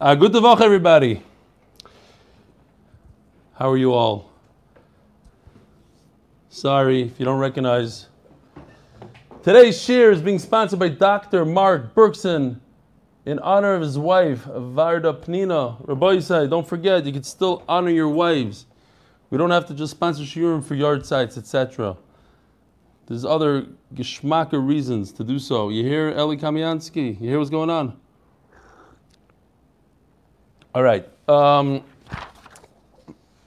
Uh, good to walk, everybody. How are you all? Sorry if you don't recognize. Today's shiur is being sponsored by Dr. Mark Berkson in honor of his wife, Varda Pnina. Rabbi said, don't forget, you can still honor your wives. We don't have to just sponsor shiurim for yard sites, etc. There's other geschmacka reasons to do so. You hear Eli Kamiansky? You hear what's going on? All right. Um,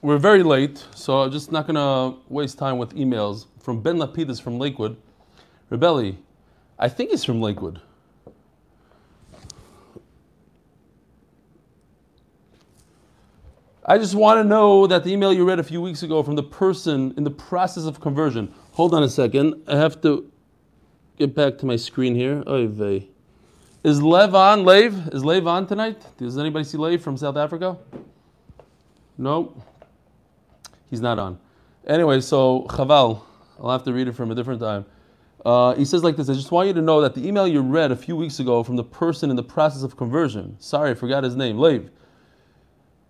we're very late, so I'm just not going to waste time with emails. From Ben Lapidus from Lakewood. Rebelli, I think he's from Lakewood. I just want to know that the email you read a few weeks ago from the person in the process of conversion. Hold on a second. I have to get back to my screen here. Oy vey. Is Lev on? Lev? Is Lev on tonight? Does anybody see Lev from South Africa? No. He's not on. Anyway, so Chaval, I'll have to read it from a different time. Uh, he says like this I just want you to know that the email you read a few weeks ago from the person in the process of conversion, sorry, I forgot his name, Lev,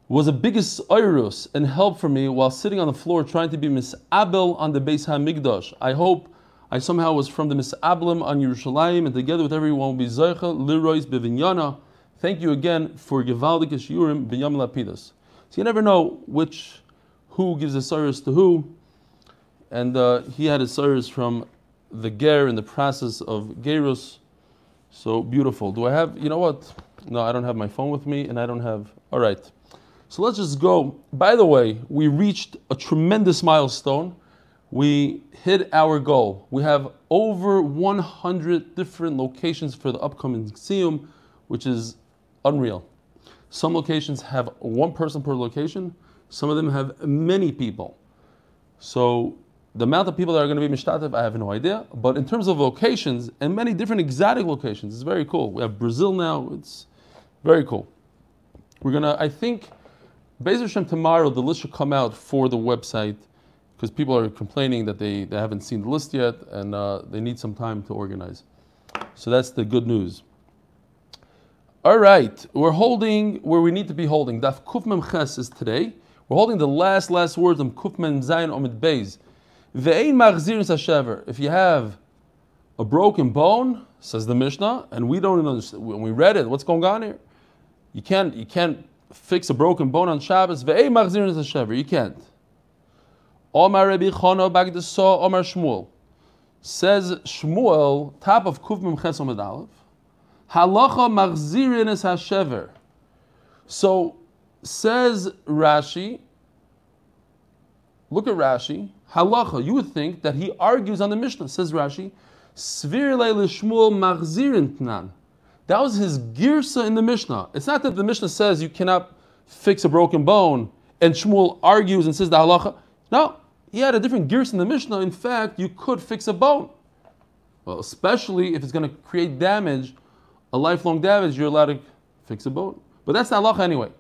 was a biggest oirus and help for me while sitting on the floor trying to be misabel on the Beis HaMikdash. I hope I somehow was from the misablim on Yerushalayim and together with everyone will be Zeicha Lirois Bevinyana. Thank you again for Gevaldik Yurim Binyam Lapidus. So you never know which, who gives a service to who. And uh, he had his service from the ger in the process of gerus. So beautiful. Do I have, you know what? No, I don't have my phone with me and I don't have, all right. So let's just go. By the way, we reached a tremendous milestone. We hit our goal. We have over 100 different locations for the upcoming Siyum, which is unreal. Some locations have one person per location, some of them have many people. So the amount of people that are going to be mishtatev, I have no idea. But in terms of locations, and many different exotic locations, it's very cool. We have Brazil now, it's very cool. We're going to, I think, Bezer Hashem tomorrow, the list should come out for the website because people are complaining that they, they haven't seen the list yet and uh, they need some time to organize. So that's the good news. All right, we're holding where we need to be holding. Daf Kufmem Ches is today. We're holding the last, last words of Kufmem Zayin Omid Beis. Ve'ein machzirin sashever. If you have a broken bone, says the Mishnah, and we don't understand, when we read it, what's going on here? You can't, you can't fix a broken bone on Shabbos. Ve'ein machzirin sashever. You can't. Omar Rabbi Chana Bagdasa Omar Shmuel. Says Shmuel, top of Kufmem Ches Omid Aleph. Halacha machzirin is hashever. So says Rashi. Look at Rashi. Halacha. You would think that he argues on the Mishnah. Says Rashi. Svir Shmuel machzirin tnan. That was his girsa in the Mishnah. It's not that the Mishnah says you cannot fix a broken bone, and Shmuel argues and says the halacha. No, he had a different girsa in the Mishnah. In fact, you could fix a bone. Well, especially if it's going to create damage a lifelong damage, you're allowed to fix a bone. But that's the halacha anyway.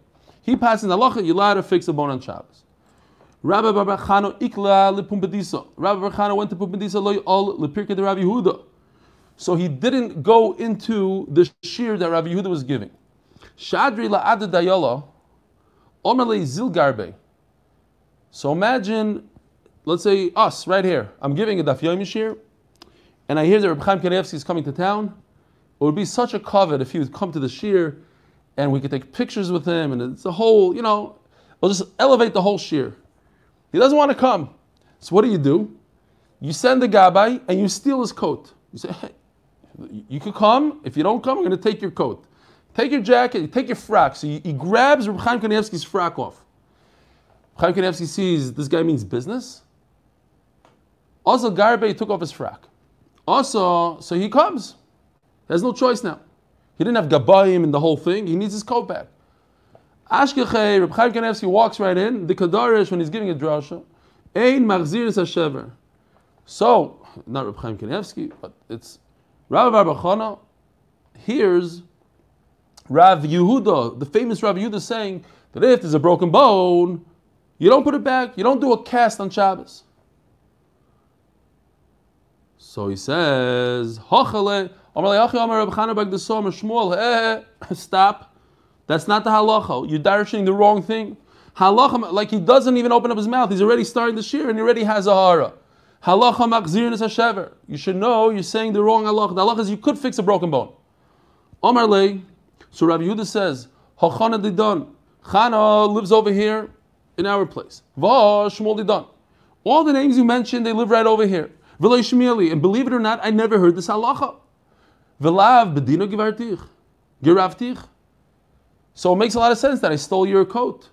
He passes the halacha, you're allowed to fix a bone on Shabbos. Rabbi Barbachano ikla lepumbedisa. Rabbi Barbachano went to pumbedisa loy all lepirke de Rabbi Yehuda. So he didn't go into the shiur that Rabbi Yehuda was giving. Shadri la'ada dayala, omerle zilgarbe. So imagine, let's say us right here. I'm giving a daf yomi shiur, and I hear that Rabbi Chaim Kanievsky is coming to town. It would be such a covet if he would come to the shiur and we could take pictures with him and it's a whole, you know, we'll just elevate the whole shiur. He doesn't want to come. So what do you do? You send the gabbai and you steal his coat. You say, hey, you could come. If you don't come, I'm going to take your coat. Take your jacket, take your frock. So he, he grabs Reb Chaim Kanievsky's frock off. Chaim Kanievsky sees this guy means business. Also, Garbe took off his frock. Also, so he comes. There's no choice now. He didn't have gabayim and the whole thing. He needs his coat back. Ashkechei, Reb Chaim Kanievsky walks right in. The Kadarish, when he's giving a drasha, Ein Machzir Hashever. So, not Reb Chaim Kanievsky, but it's Rav Barbachana hears Rav Yehuda, the famous Rav Yehuda, saying that if there's a broken bone, you don't put it back, you don't do a cast on Shabbos. So he says, eh, eh, eh, Stop. That's not the halacha. You're darishing the wrong thing. Halacha, like he doesn't even open up his mouth. He's already starting the shiur and he already has a hara. Halacha makzirin is hashever. You should know you're saying the wrong halacha. The halacha is you could fix a broken bone. Omar lei. So Rabbi Yehuda says, Hachana didon. Chana lives over here in our place. Va didon. All the names you mentioned, they live right over here. And believe it or not, I never heard this halacha. V'lav bedino givartich. Giravtich. So it makes a lot of sense that I stole your coat.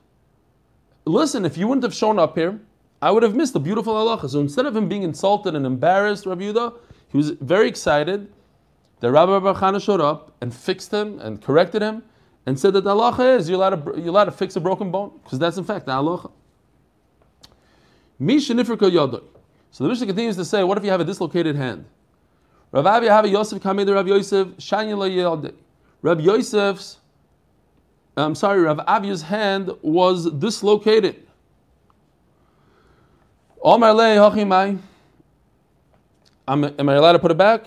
Listen, if you wouldn't have shown up here, I would have missed the beautiful halacha. So instead of him being insulted and embarrassed, Rabbi Yehuda, he was very excited that Rabbi Chana showed up and fixed him and corrected him and said that the halacha is you're allowed to, you're allowed to fix a broken bone because that's in fact the halacha. So the Mishnah continues to say, what if you have a dislocated hand? Rav Avi Yosef Kamei Rav Yosef Shanya Rav Yosef's I'm sorry, Rav Avia's hand was dislocated. Am I allowed to put it back?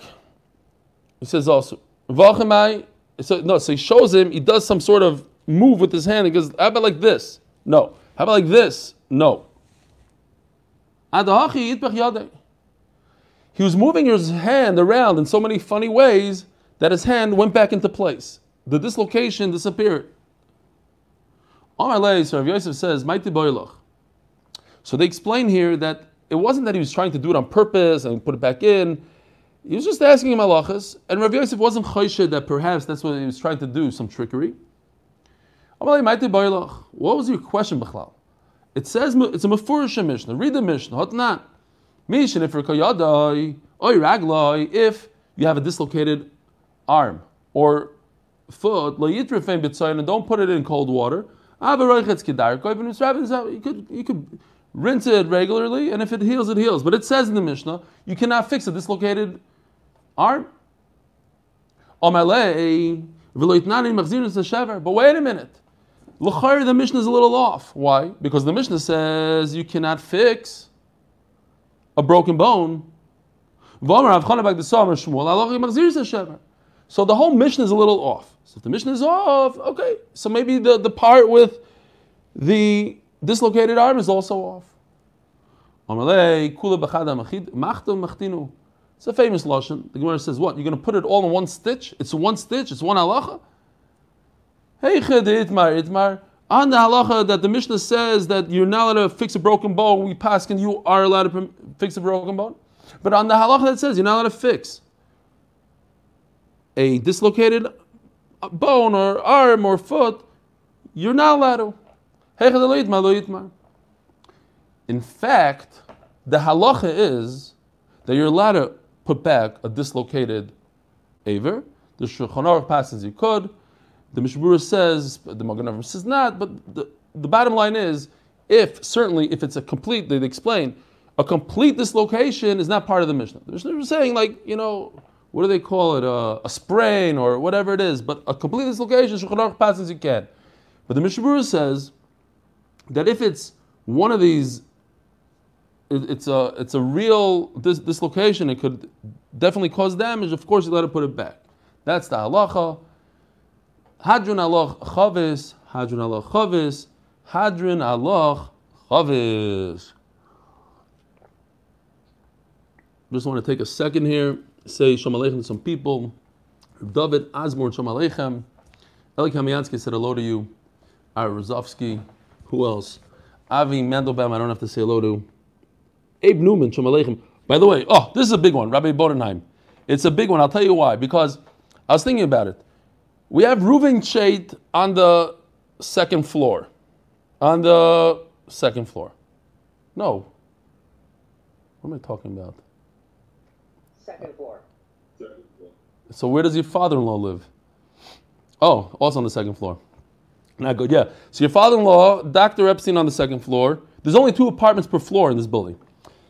He says also. So, no, so he shows him, he does some sort of move with his hand. He goes, How about like this? No. How about like this? No. He was moving his hand around in so many funny ways that his hand went back into place. The dislocation disappeared. So Rav Yosef says, So they explain here that it wasn't that he was trying to do it on purpose and put it back in. He was just asking him halachas, and Rav Yosef wasn't chosheh that perhaps that's what he was trying to do, some trickery. What was your question, Bechlal? It says it's a mafurish Mishnah. Read the Mishnah. Hot not. Mishnah if if you have a dislocated arm or foot, and don't put it in cold water. You could, you could rinse it regularly, and if it heals, it heals. But it says in the Mishnah, you cannot fix a dislocated arm. But wait a minute. The Mishnah is a little off. Why? Because the Mishnah says you cannot fix a broken bone. So the whole Mishnah is a little off. So if the Mishnah is off, okay, so maybe the, the part with the dislocated arm is also off. It's a famous lashon. The Gemara says, "What? You're going to put it all in one stitch? It's one stitch. It's one halacha." Hey, itmar itmar. On the halacha that the Mishnah says that you're not allowed to fix a broken bone, we pass and you are allowed to fix a broken bone. But on the halacha that says you're not allowed to fix a dislocated bone or arm or foot, you're not allowed to. In fact, the halacha is that you're allowed to put back a dislocated aver. The Shulchan Aruch passes you could. The Mishmur says, the Magen says not, but the, the bottom line is, if, certainly, if it's a complete, they explain, a complete dislocation is not part of the Mishnah. The Mishnah is saying, like, you know, what do they call it, uh, a sprain or whatever it is, but a complete dislocation, Shulchan Aruch passes you can. But the Mishnah says that if it's one of these, it, it's a it's a real dis- dislocation, it could definitely cause damage. Of course, you let it put it back. That's the halacha. Hadrun aloch chavis, hadrun aloch chavis, hadrun aloch chavis. Just want to take a second here say Shalom Aleichem to some people. David Asmor Shalom Aleichem. Eli Kamiansky said hello to you. Ari Rozovsky. Who else? Avi Mandelbaum, I don't have to say hello to. Abe Newman, Shalom Aleichem. By the way, oh, this is a big one, Rabbi Bodenheim. It's a big one. I'll tell you why. Because I was thinking about it. We have Reuven Chait on the second floor. On the second floor. No. What am I talking about? Second floor. So where does your father-in-law live? Oh, also on the second floor. Not good. Yeah. So your father-in-law, Dr. Epstein, on the second floor. There's only two apartments per floor in this building.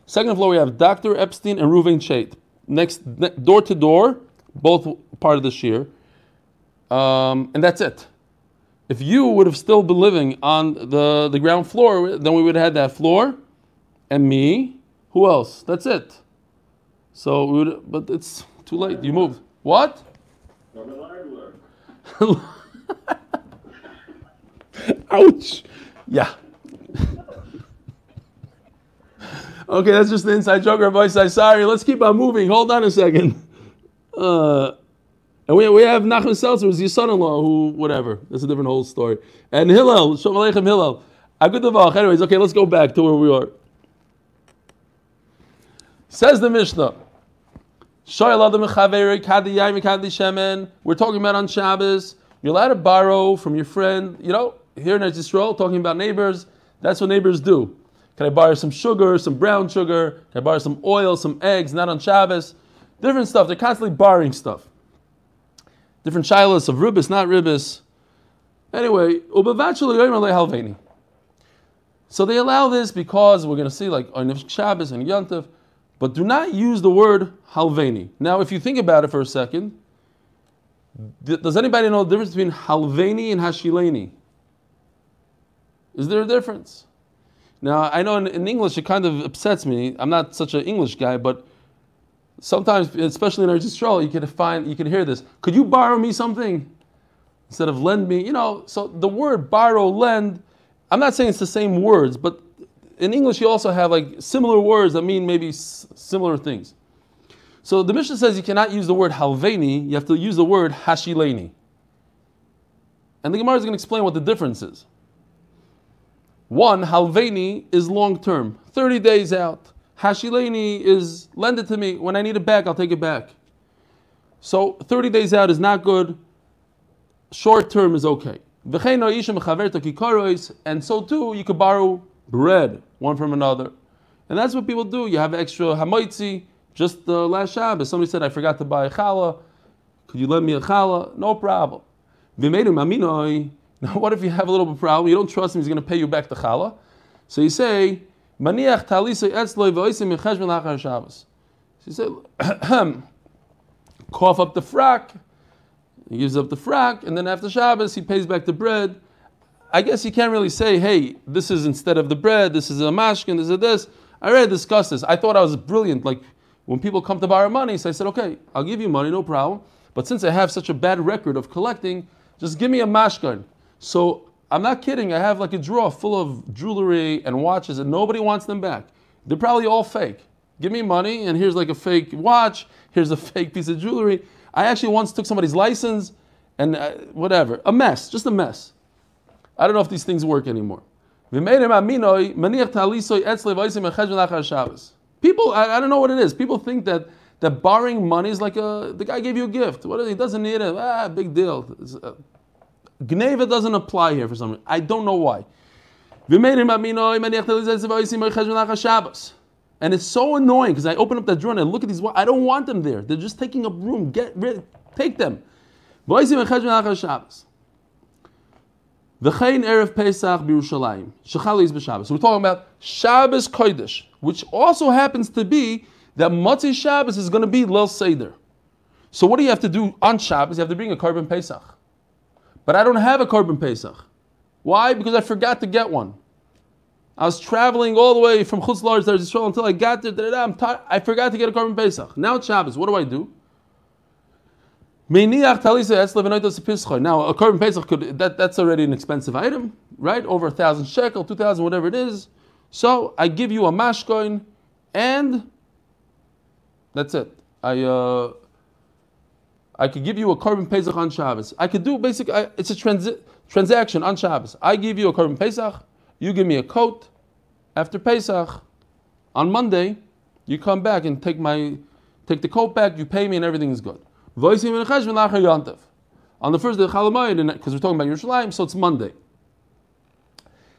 Second floor, we have Dr. Epstein and Reuven Chait. Next, door to door, both part of the shiur. Um, and that's it. If you would have still been living on the, the ground floor, then we would have had that floor and me. Who else? That's it. So, we would, but it's too late. You moved. What? Ouch. Yeah. okay, that's just the inside joke. Say, sorry, let's keep on moving. Hold on a second. Uh, and we, we have Nachman Seltzer, who's your son-in-law, who, whatever. That's a different whole story. And Hillel, Shalom Aleichem Hillel. Agudavach. Anyways, okay, let's go back to where we are. Says the Mishnah. We're talking about on Shabbos. You're allowed to borrow from your friend. You know, here in Israel, talking about neighbors. That's what neighbors do. Can I borrow some sugar, some brown sugar? Can I borrow some oil, some eggs? Not on Shabbos. Different stuff. They're constantly borrowing stuff. Different shilas of ribis, not ribis. Anyway, so they allow this because we're going to see like on Shabbos and Yontif, but do not use the word halveni. Now, if you think about it for a second, does anybody know the difference between halveni and hashileni? Is there a difference? Now, I know in, in, English it kind of upsets me. I'm not such an English guy, but sometimes, especially in Israel, you can find, you can hear this. Could you borrow me something instead of lend me? You know, so the word borrow, lend. I'm not saying it's the same words, but in English you also have like similar words that mean maybe s- similar things. So the Mishnah says you cannot use the word halveni, you have to use the word hashileni. And the Gemara is going to explain what the difference is. One, halveni is long term, 30 days out. Hashileni is lend it to me. When I need it back, I'll take it back. So 30 days out is not good. Short term is okay. And so too, you could borrow bread one from another. And that's what people do. You have extra hamoitzi. Just the last Shabbos, somebody said, I forgot to buy a challah. Could you lend me a challah? No problem. Now, what if you have a little bit problem? You don't trust him, he's going to pay you back the challah. So you say, Maniach etzloi v'oisim Shabbos. You say, cough up the frack. He gives up the frack, and then after Shabbos, he pays back the bread. I guess you can't really say, hey, this is instead of the bread, this is a mashkin, this is this. I already discussed this. I thought I was brilliant. Like when people come to borrow money, so I said, okay, I'll give you money, no problem. But since I have such a bad record of collecting, just give me a mashkin. So I'm not kidding. I have like a drawer full of jewelry and watches, and nobody wants them back. They're probably all fake. Give me money, and here's like a fake watch. Here's a fake piece of jewelry. I actually once took somebody's license, and uh, whatever, a mess, just a mess. I don't know if these things work anymore. People, I, I don't know what it is. People think that, that borrowing money is like a, the guy gave you a gift. What he doesn't need it. Ah, big deal. Gneva doesn't apply here for some reason. I don't know why. And it's so annoying because I open up that drawer and I look at these. I don't want them there. They're just taking up room. Get rid. Take them. V'chein erev Pesach b'Yerushalayim. Shechali is. So we're talking about Shabbos Kodesh, which also happens to be that Motzei Shabbos is going to be Lil Seder. So what do you have to do on Shabbos? You have to bring a korban Pesach. But I don't have a korban Pesach. Why? Because I forgot to get one. I was traveling all the way from Chutz La'aretz to Israel until I got there. I'm t- I forgot to get a korban Pesach. Now it's Shabbos. What do I do? Now, a korban pesach could that, that's already an expensive item, right? Over a thousand shekel, two thousand, whatever it is. So I give you a mashkoin, and that's it. I uh, I could give you a korban pesach on Shabbos. I could do basic. I, it's a transi- transaction on Shabbos. I give you a korban pesach. You give me a coat. After Pesach, on Monday, you come back and take my take the coat back. You pay me, and everything is good. On the first day of Chalamayid, because we're talking about Yerushalayim, so it's Monday.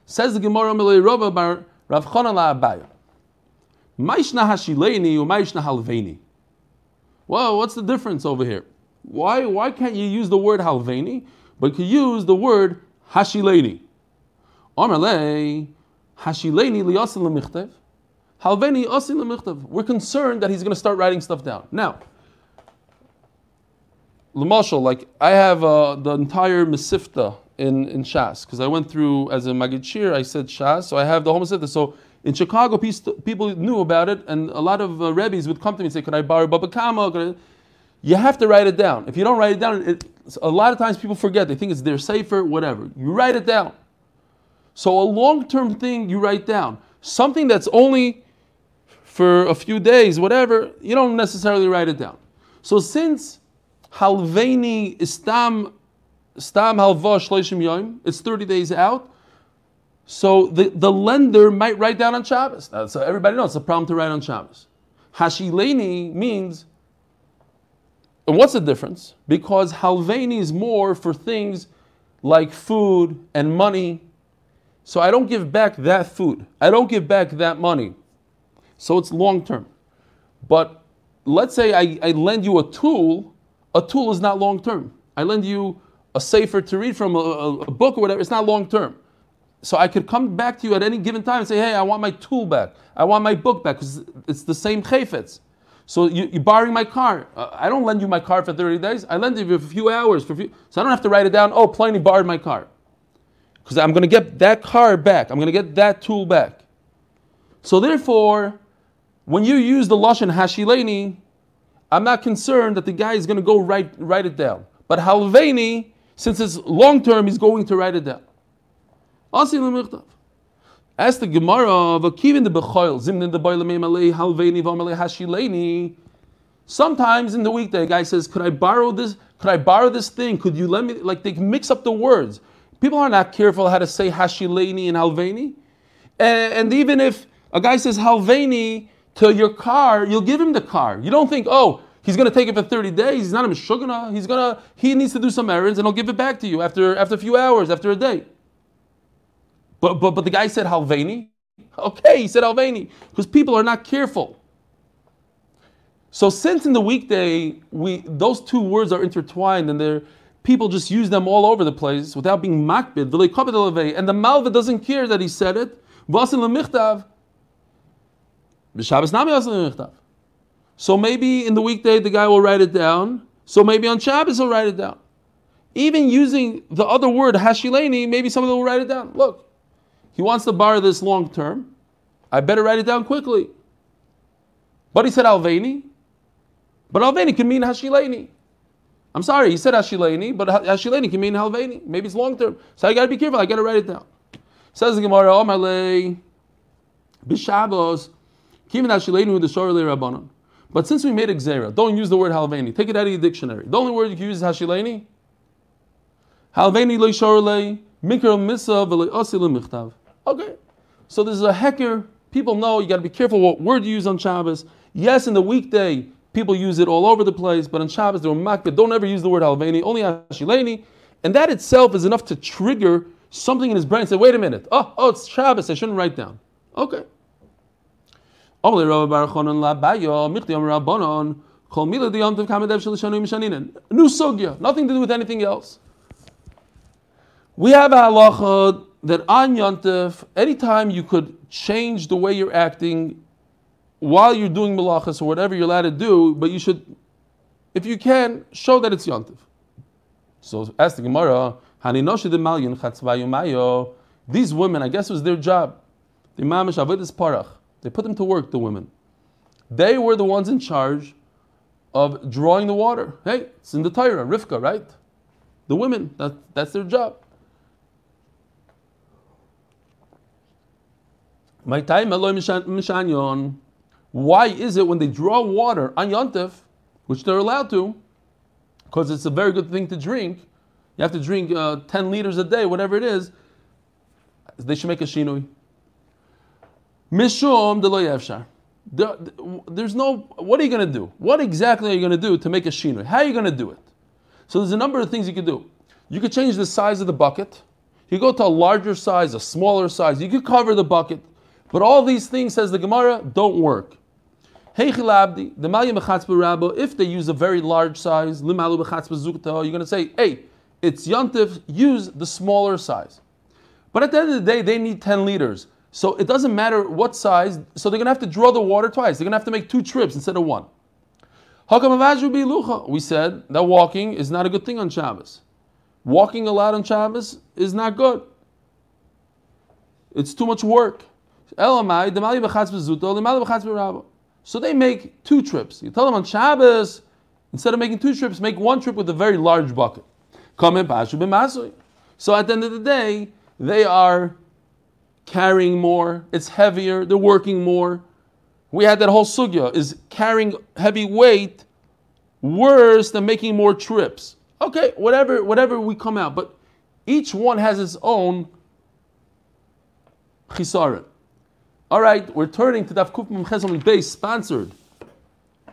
Says the Gemara Milei Rava bar Rav Chanan La'abayu. Maishna Hashileni or Maishna Halveni. Well, what's the difference over here? Why, why can't you use the word Halveni, but you use the word Hashileni? Hashileni. Halveni asin. We're concerned that he's going to start writing stuff down. Now, Lamashal, like I have uh, the entire Mesifta in, in Shas, because I went through as a Magid I said Shas, so I have the whole Mesifta. So in Chicago, people knew about it, and a lot of uh, rabbis would come to me and say, Can I borrow Baba Kama? You have to write it down. If you don't write it down, it, a lot of times people forget. They think it's their safer, whatever. You write it down. So a long-term thing you write down. Something that's only for a few days, whatever, you don't necessarily write it down. So since halveni istam stam halva shloishim yom, it's 30 days out. So the, the lender might write down on Shabbos. Now, so everybody knows it's a problem to write on Shabbos. Hashileni means, and what's the difference? Because halveni is more for things like food and money. So I don't give back that food. I don't give back that money. So it's long term. But let's say I, I lend you a tool, a tool is not long term. I lend you a safer to read from, a, a, book or whatever, it's not long term. So I could come back to you at any given time and say, hey, I want my tool back. I want my book back because it's the same chayfetz. So you, you're borrowing my car. Uh, I don't lend you my car for 30 days. I lend you for a few hours. For a few, so I don't have to write it down, oh, Pliny borrowed my car. Because I'm going to get that car back. I'm going to get that tool back. So therefore, when you use the Lashon Hashileni, I'm not concerned that the guy is going to go write, write it down. But Halveni, since it's long term, he's going to write it down. Ask the Gemara of Akivin the Bechoil, Zimnin the Boilamei Halveni. Sometimes in the weekday, a guy says, Could I borrow this? Could I borrow this thing? Could you let me? Like they mix up the words. People are not careful how to say Hashileni and Halveni. And, and even if a guy says Halveni to your car, you'll give him the car. You don't think, oh, he's going to take it for 30 days. He's not a Meshugana. He's going to, he needs to do some errands and he'll give it back to you after, after a few hours, after a day. But, but, but the guy said Halveni. Okay, he said Halveni. Because people are not careful. So since in the weekday we those two words are intertwined and they're people just use them all over the place without being makbid, and the Malva doesn't care that he said it. So maybe in the weekday the guy will write it down. So maybe on Shabbos he'll write it down. Even using the other word hashileni, maybe somebody will write it down. Look, he wants to borrow this long term. I better write it down quickly. But he said Alveni. But Alveni can mean Hashileni. I'm sorry, he said Hashileni, but Hashileni can mean Halveni. Maybe it's long term. So I got to be careful. I got to write it down. Says the Gemara, Omalei, Bishabos, Kivin Hashileni the Shorele Rabbanon. But since we made a Xera, don't use the word Halveni. Take it out of your dictionary. The only word you can use is Hashileni. Halveni le Shorele, Mikra Misa v'le Osile Michtav. Okay. So this is a hecker. People know you got to be careful what word you use on Shabbos. Yes, in the weekday, people use it all over the place, but on Shabbos, they're makbid. Don't ever use the word halveni, only ashileni. And that itself is enough to trigger something in his brain. Say, wait a minute. Oh, oh, it's Shabbos. I shouldn't write down. Okay. New sugya, nothing to do with anything else. We have a halacha that on Yontif, anytime you could change the way you're acting while you're doing malachas or whatever you're allowed to do, but you should, if you can, show that it's Yontif. So ask the Gemara, these women, I guess it was their job. The parach. They put them to work, the women. They were the ones in charge of drawing the water. Hey, it's in the Torah, Rivka, right? The women, that, that's their job. My time Mishanyon. Why is it when they draw water on Yontif, which they're allowed to, because it's a very good thing to drink, you have to drink uh, 10 liters a day, whatever it is, they should make a shinui. Mishum de There's no, what are you going to do? What exactly are you going to do to make a shinui? How are you going to do it? So there's a number of things you could do. You could change the size of the bucket. You go to a larger size, a smaller size. You could cover the bucket. But all these things, says the Gemara, don't work. Hey the if they use a very large size, you're going to say, hey, it's yantif, use the smaller size. But at the end of the day, they need 10 liters. So it doesn't matter what size, so they're going to have to draw the water twice. They're going to have to make two trips instead of one. We said that walking is not a good thing on Shabbos. Walking a lot on Shabbos is not good. It's too much work. So they make two trips. You tell them on Shabbos, instead of making two trips, make one trip with a very large bucket. So at the end of the day, they are carrying more, it's heavier, they're working more. We had that whole sugya is carrying heavy weight worse than making more trips. Okay, whatever, whatever we come out, but each one has its own chisaron. All right, we're turning to Daf Kufim Chesam base, sponsored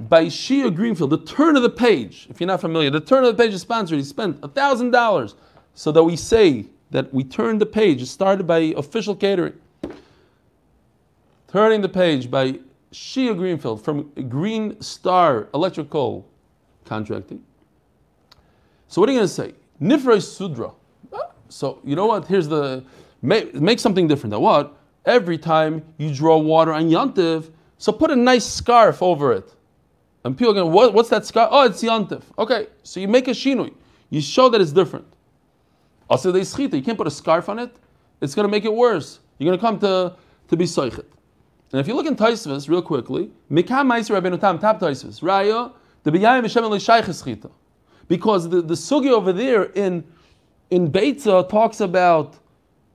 by Shia Greenfield. The turn of the page, if you're not familiar, the turn of the page is sponsored. He spent thousand dollars so that we say that we turned the page. It started by official catering. Turning the page by Shia Greenfield from Green Star Electrical Contracting. So what are you going to say? Nifrei Sudra. So you know what? Here's the make, make something different. Now what? Every time you draw water on Yantiv, so put a nice scarf over it. And people go, what, what's that scarf? Oh, it's Yantiv. Okay, so you make a shinui. You show that it's different. Also, they schita. You can't put a scarf on it. It's going to make it worse. You're going to come to, to be soichet. And if you look in Taisvis real quickly, Mikam Meiser Rabbeinu Tam, tap Taisvis, Raya, the B'yayim Hashem L'shayches Because the, the sugi over there in in Beitza talks about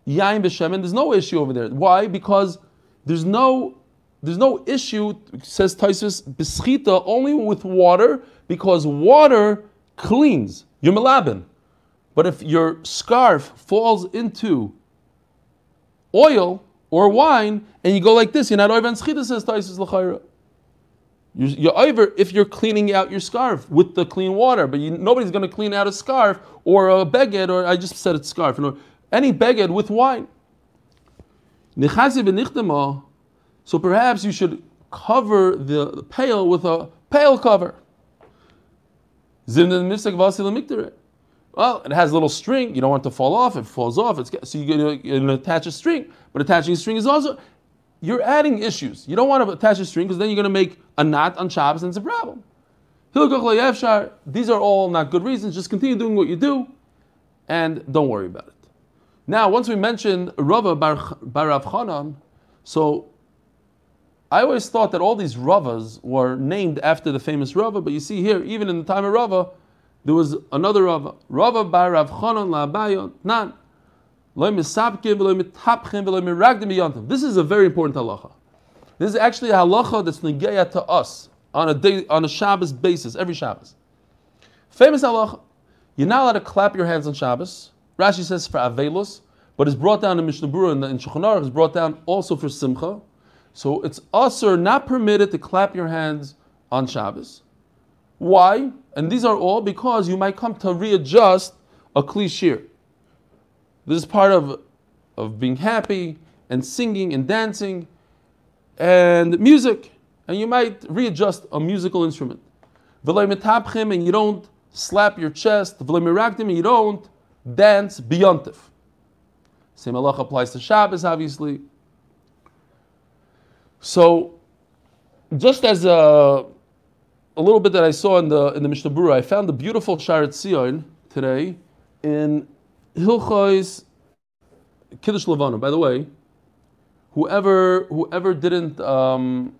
Yain b'Shemen. There's no issue over there. Why? Because there's no there's no issue, says Taisus, beschita only with water, because water cleans. You're melabin. But if your scarf falls into oil or wine, and you go like this, you're not over and schita, says Taisus l'chayra. You're, over if you're cleaning out your scarf with the clean water, but you, nobody's going to clean out a scarf or a beged, or I just said it's scarf, any beged with wine. So perhaps you should cover the, the pail with a pail cover. Well, it has a little string. You don't want it to fall off. It falls off, it's, so you're going to attach a string. But attaching a string is also you're adding issues. You don't want to attach a string because then you're going to make a knot on Shabbos and it's a problem. These are all not good reasons. Just continue doing what you do and don't worry about it. Now, once we mentioned Rava Bar, Bar Rav Chanan, so I always thought that all these Ravas were named after the famous Rava, but you see here, even in the time of Rava, there was another Rava. Rava Bar Rav Chanan La Nan. This is a very important halacha. This is actually a halacha that's negeya to us on a day, on a Shabbos basis, every Shabbos. Famous halacha. You're not allowed to clap your hands on Shabbos. Rashi says for Avelus, but it's brought down in Mishnah Berurah and in Shulchan it's brought down also for Simcha. So it's usher, not permitted to clap your hands on Shabbos. Why? And these are all because you might come to readjust a kli shir. This is part of, of being happy and singing and dancing and music. And you might readjust a musical instrument. And you don't slap your chest. And you don't dance beyontif. Same halacha applies to Shabbos, obviously. So, just as a, a little bit that I saw in the in the Mishnah Berurah, I found a beautiful Sha'ar HaTziyun today in Hilchos Kiddush Levana. By the way, whoever whoever didn't um,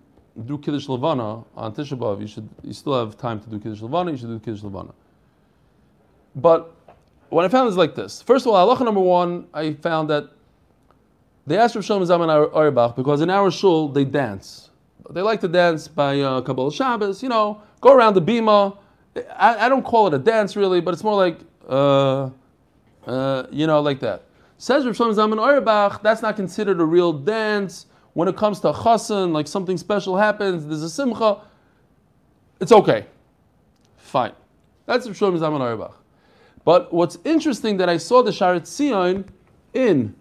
do Kiddush Levana on Tisha B'av, you should you still have time to do Kiddush Levana. You should do Kiddush Levana. But what I found is like this. First of all, halacha number one, I found that they asked Rav Shlomo Zalman Auerbach because in our shul they dance. They like to dance by uh, Kabbalah Shabbos. You know, go around the bima. I, I, don't call it a dance really, but it's more like uh, uh, you know, like that. Says Rav Shlomo Zalman Auerbach, that's not considered a real dance. When it comes to chassan, like something special happens, there's a simcha, it's okay. Fine. That's Rav Shlomo Zalman Auerbach. But what's interesting that I saw the Sha'ar HaTziyun in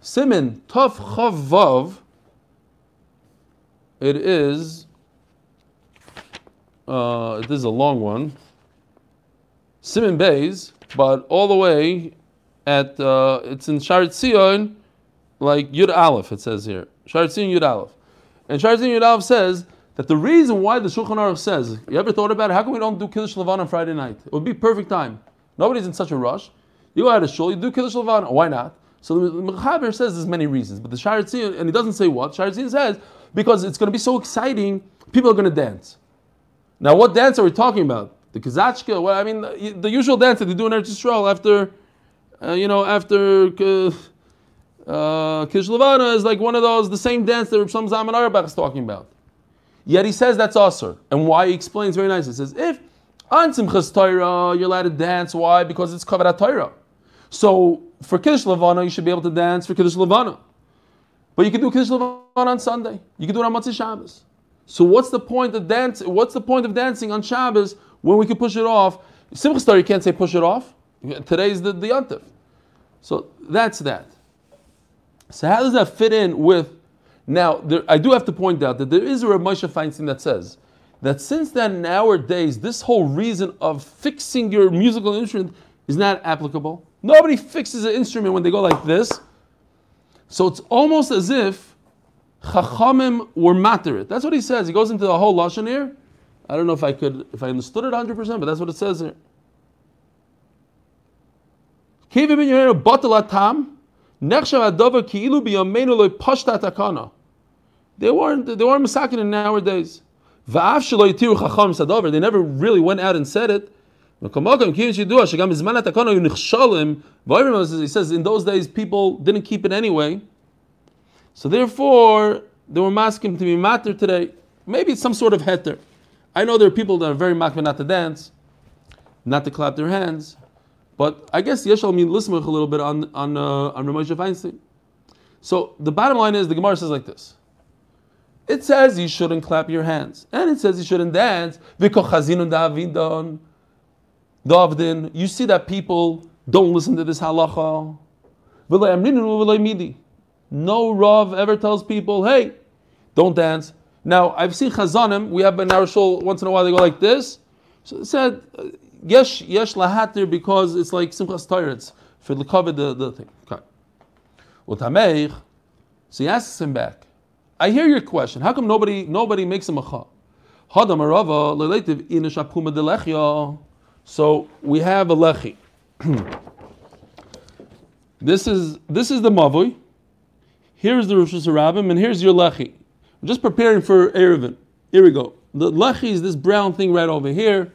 Simin Tov Chavav, it is, uh, is a long one, Simin Bays, but all the way at uh, it's in Sha'ar HaTziyun, like Yud Aleph. It says here Sha'ar HaTziyun Yud Aleph, and Sha'ar HaTziyun Yud Aleph says that the reason why the Shulchan Aruch says, you ever thought about it? How come we don't do Kiddush Levan on Friday night? It would be perfect time. Nobody's in such a rush. You go out of shul, you do Kiddush Levan. Why not? So the Mechaber says there's many reasons, but the Sha'ar HaTziyun, and he doesn't say what. Sha'ar HaTziyun says because it's going to be so exciting, people are going to dance. Now, what dance are we talking about? The Kazachka? Well, I mean, the, usual dance that they do in Eretz Yisrael after uh, you know, after uh, Uh, Kiddush Levana is like one of those, the same dance that Rav Shlomo Zalman is talking about. Yet he says that's usher. And why he explains very nicely. He says, if on Simchas Torah, you're allowed to dance. Why? Because it's covered at Torah. So for Kiddush Levana, you should be able to dance for Kiddush Levana. But you can do Kiddush Levana on Sunday. You can do it on Motzei Shabbos. So what's the point of dance? What's the point of dancing on Shabbos when we can push it off? Simchas Torah, you can't say push it off. Today's the, the Yontif. So that's that. So how does that fit in with? Now, there, I do have to point out that there is a Rav Feinstein that says that since then, nowadays, this whole reason of fixing your musical instrument is not applicable. Nobody fixes an instrument when they go like this. So it's almost as if Chachamim were matter That's what he says. He goes into the whole lashon here. I don't know if I could, if I understood it 100, percent but that's what it says here. They weren't they weren't masakin nowadays. They never really went out and said it. He says in those days people didn't keep it anyway. So therefore, they were masking to be matter today. Maybe it's some sort of heter. I know there are people that are very makman not to dance, not to clap their hands, but I guess Yeshal mean listen a little bit on on uh, on Ramosha Feinstein. So the bottom line is the Gemara says like this. It says you shouldn't clap your hands, and it says you shouldn't dance. You see that people don't listen to this halacha. No Rav ever tells people, hey, don't dance. Now, I've seen Chazanim, we have in our once in a while, they go like this. So it said, uh, yesh, yesh lahatir, because it's like Simchas Torah, it's for the cover the, the thing. Okay. So he asks him back, I hear your question. How come nobody nobody makes a macha? Hadam arava delechya. So we have a lechi. this is this is the mavui. Here's the Rosh Hashanah, and here's your lechi. I'm just preparing for Eruvin. Here we go. The lechi is this brown thing right over here,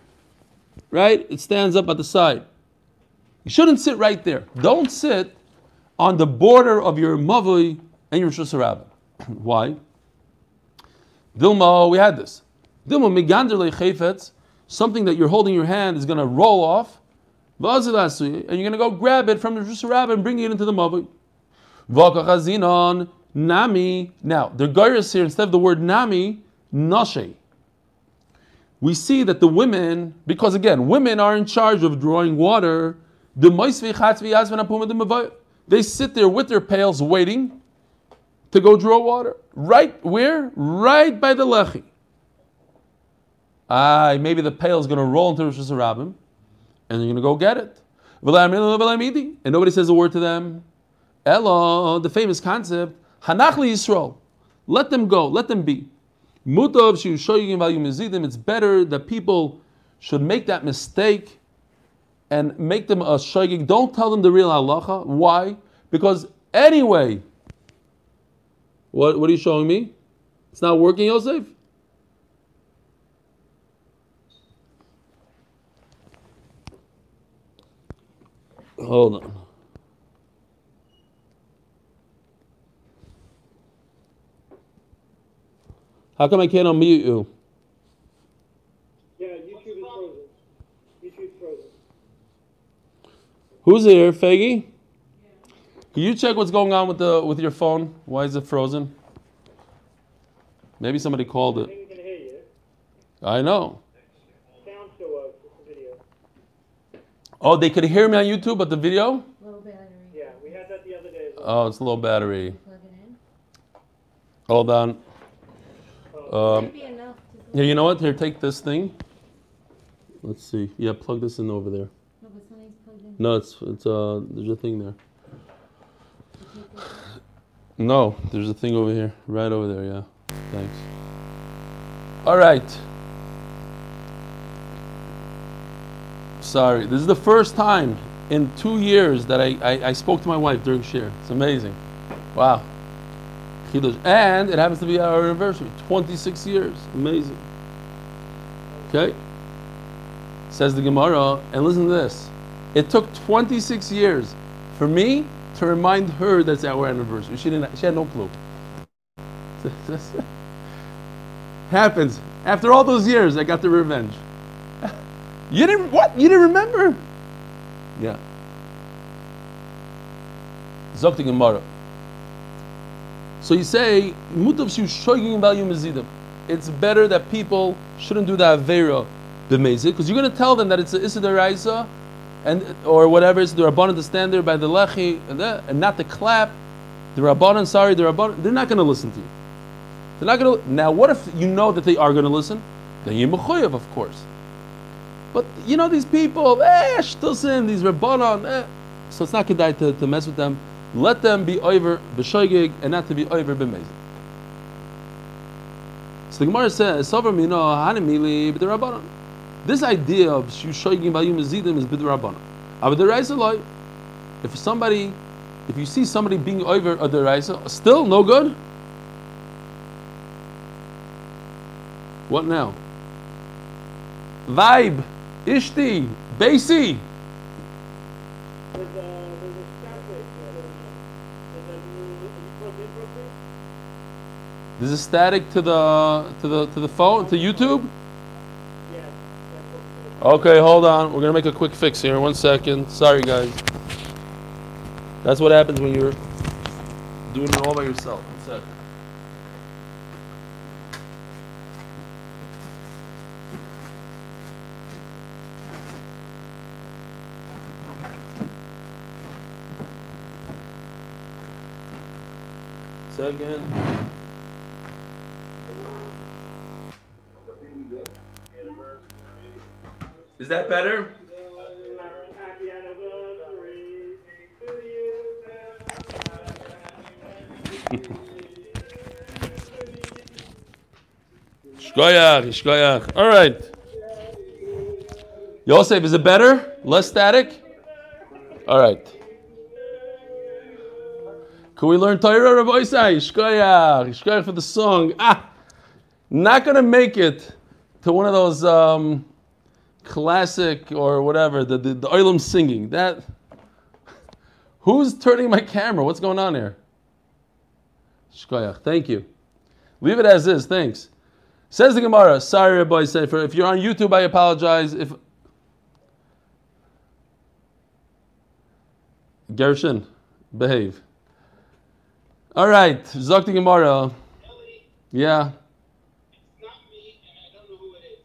right? It stands up at the side. You shouldn't sit right there. Don't sit on the border of your mavui and your Rosh Hashanah. Why? Dilma, we had this. Dilma migander chayfetz, something that you're holding your hand is going to roll off, and you're going to go grab it from the Hashanah and bring it into the mavui. Vakachazinon nami. Now, the gairis here, instead of the word nami, nashe. We see that the women, because again, women are in charge of drawing water. They sit there with their pails waiting to go draw water. Right where? Right by the lechi. Ah, maybe the pail is going to roll into Rosh Hashanah, and they're going to go get it. And nobody says a word to them. Ella, the famous concept, Hanachli Yisrael. Let them go, let them be. Mutav Shiushoyim Valumizidim, it's better that people should make that mistake and make them a shaygig. Don't tell them the real halacha. Why? Because anyway, what, what are you showing me? It's not working, Yosef? Hold on. How come I can't unmute you? Yeah, YouTube is frozen. YouTube's frozen. Who's here, Faggy? Can you check what's going on with the with your phone? Why is it frozen? Maybe somebody called I it. think we can hear you. I know. Sound still works, just the video. Oh, they could hear me on YouTube, but the video? Low battery. Yeah, we had that the other day. Oh, it's low battery. Plug it in. Hold on. Um, Might be enough to. here, you know what? Here, take this thing. Let's see. Yeah, plug this in over there. No, but something's plugged in. No, it's it's uh. There's a thing there. You take this out. No, there's a thing over here, right over there. Yeah, thanks. All right. Sorry, this is the first time in two years that I, I, I spoke to my wife during share. It's amazing. Wow. And it happens to be our anniversary, 26 years. Amazing. Okay? Says the Gemara, and listen to this. It took 26 years for me to remind her that's our anniversary. She didn't. She had no clue. Happens after all those years. I got the revenge. You didn't what? You didn't remember? Yeah. Zokti Gemara. So you say mutav shu. It's better that people shouldn't do the avera b'mezid because you're going to tell them that it's a issa and or whatever it's the to stand there by the lechi and, not to clap. The rabbanon, sorry, the rabbanon, they're not going to listen to you. They're not going to. Now, what if you know that they are going to listen? Then you're mechuyev, of course. But you know these people, eh, shtusim, these rabbanon, eh. So it's not kedai to, to mess with them. Let them be over b'shoigig and not to be over b'mezid. So the Gemara says, "Sover mino hanimili b'derabbanon." This idea of shoigim b'ayum mezidim is b'derabbanon. Avederayis If somebody, if you see somebody being over a still no good. What now? Vibe, Ishti, Basi. There's a, there's a static. Uh, there's a new, have you plugged in properly? This is static to the to the to the phone to YouTube. Okay, hold on. We're gonna make a quick fix here. One second. Sorry, guys. That's what happens when you're doing it all by yourself. One second. Second. That better? To. All right. Yosef, is it better? Less static? All right. Can we learn Torah, Rabbi Isai? Shkoyach, shkoyach for the song. Ah, not gonna make it to one of those um, classic or whatever the the, the Olam singing. That who's turning my camera? What's going on here? Shkoyach, thank you. Leave it as is. Thanks. Says the Gemara, sorry, Rabbi Sefer. If you're on YouTube, I apologize. If Gershon, behave. All right, Zok the Gemara. Yeah. It's not me, and I don't know who it is.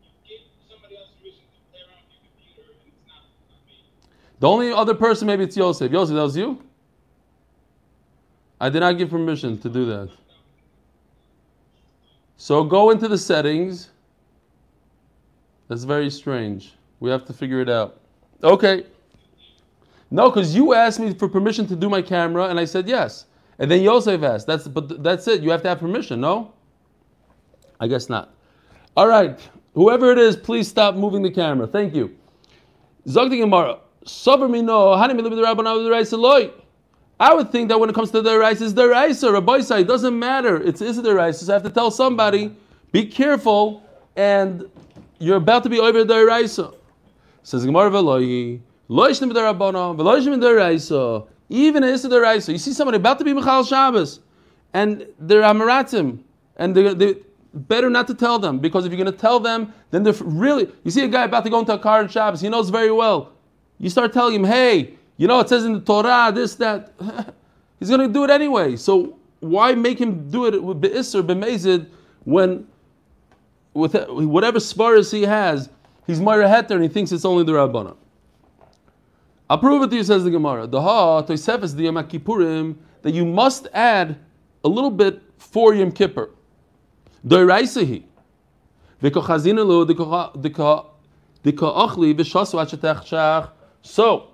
You give somebody else permission to play around with your computer, and it's not, not me. The only other person, maybe it's Yosef. Yosef, that was you? I did not give permission to do that. So go into the settings. That's very strange. We have to figure it out. Okay. No, because you asked me for permission to do my camera, and I said yes. And then Yosef asked. That's but that's it. You have to have permission. No. I guess not. All right. Whoever it is, please stop moving the camera. Thank you. Zog the Gemara. I would think that when it comes to the rice, it's the rice or a Say. It doesn't matter. It's is the rice. So I have to tell somebody, be careful, and you're about to be over the rice. Says Gemara veloyi. Loishnim the rabbana, veloishnim. Even is the rice. You see somebody about to be Michal Shabbos, and they're Amaratim, and they they better not to tell them because if you're going to tell them, then they're really. You see a guy about to go into a car in Shabbos. He knows very well. You start telling him, hey. You know, it says in the Torah this, that. He's going to do it anyway. So why make him do it with Be'isr, Be'mezid, when with whatever sparas he has, he's Myra Heter and he thinks it's only the Rabbana. I'll prove it to you, says the Gemara. The Ha, Toisefes, the Yom Kippurim, that you must add a little bit for Yom Kippur. Doiraisahi. V'kochazinalu, d'ko'achli, v'shasu. So,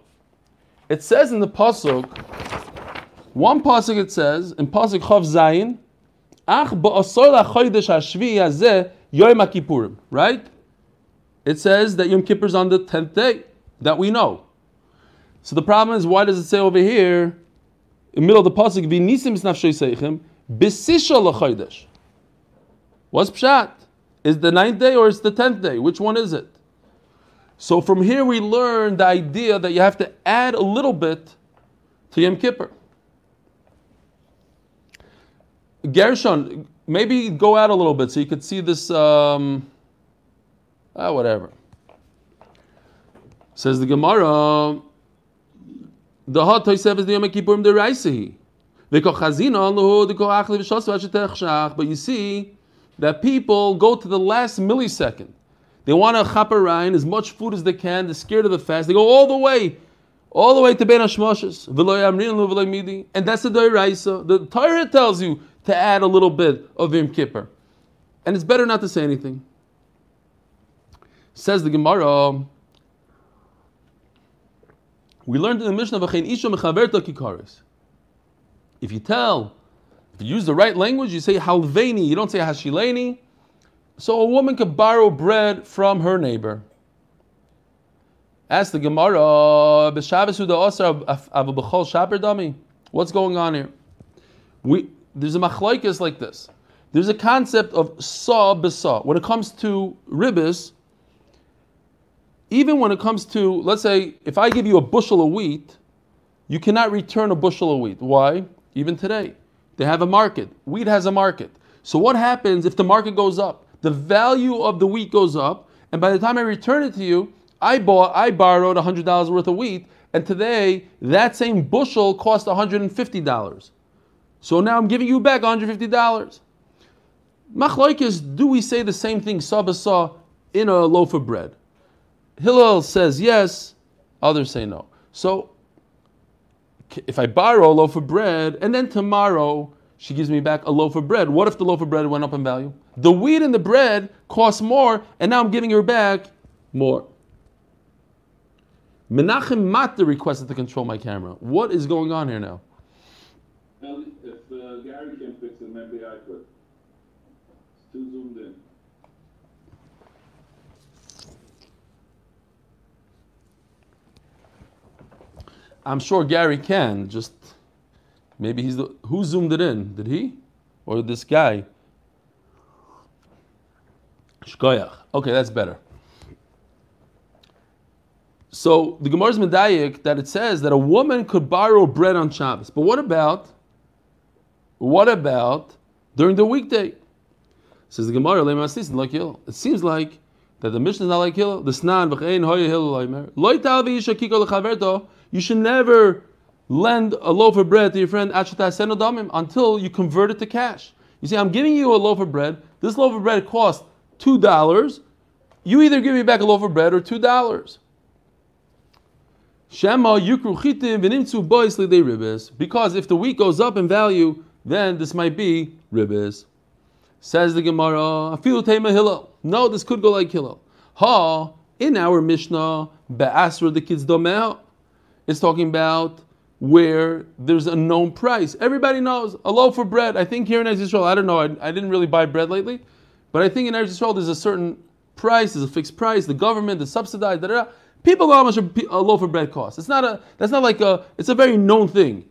it says in the pasuk, one pasuk it says in pasuk Chav Zayin, Ach ba'asor lachodesh hashvi hazeh Yom Kippurim. Right? It says that Yom Kippur is on the tenth day that we know. So the problem is, why does it say over here, in the middle of the pasuk, v'nisim snafshoy seichem b'sisha lachodesh? What's pshat? Is the ninth day or is the tenth day? Which one is it? So from here we learn the idea that you have to add a little bit to Yom Kippur. Gershon, maybe go out a little bit so you could see this. Um, ah, whatever. Says the Gemara. The hot toisev is the Yom the Raisehi. But you see that people go to the last millisecond. They want to chaparine as much food as they can. They're scared of the fast. They go all the way, all the way to Ben Hashmoshes. And that's the Doiraisa. The Torah tells you to add a little bit of Yom Kippur. And it's better not to say anything. Says the Gemara. We learned in the Mishnah V'chein isha mechaverta kikaris. If you tell, if you use the right language, you say halveni, you don't say hashileni. So a woman could borrow bread from her neighbor. Ask the Gemara. What's going on here? We there's a machlokes like this. There's a concept of saw b'saw. When it comes to ribis, even when it comes to, let's say, if I give you a bushel of wheat, you cannot return a bushel of wheat. Why? Even today, they have a market. Wheat has a market. So what happens if the market goes up? The value of the wheat goes up, and by the time I return it to you, I bought, I borrowed hundred dollars worth of wheat, and today that same bushel cost one hundred and fifty dollars. So now I'm giving you back one hundred fifty dollars. Machlokes, do we say the same thing saw in a loaf of bread? Hillel says yes, others say no. So if I borrow a loaf of bread and then tomorrow she gives me back a loaf of bread, what if the loaf of bread went up in value? The wheat and the bread cost more, and now I'm giving her back more. Menachem Mata requested to control my camera. What is going on here now? Well, if uh, Gary can fix it, maybe I could. It's too zoomed in. I'm sure Gary can. Just maybe he's the who zoomed it in? Did he or this guy? Shkoyach. Okay, that's better. So the Gemara's medayik that it says that a woman could borrow bread on Shabbos. But what about what about during the weekday? Says the Gemara. It seems like that the Mishnah is not like Hillel. The Snan v'chein hoya Hillel kiko. You should never lend a loaf of bread to your friend until you convert it to cash. You see, I'm giving you a loaf of bread. This loaf of bread costs two dollars. You either give me back a loaf of bread or two dollars. Because if the wheat goes up in value, then this might be ribis. Says the Gemara. No, this could go like hillel. Ha, in our Mishnah, be'asra the kids domeh. It's talking about where there's a known price. Everybody knows a loaf of bread. I think here in Israel, I don't know, I, I didn't really buy bread lately, but I think in Israel there's a certain price, there's a fixed price, the government is subsidized, da, da. People know how much a, loaf of bread costs. It's not a, that's not like a, it's a very known thing.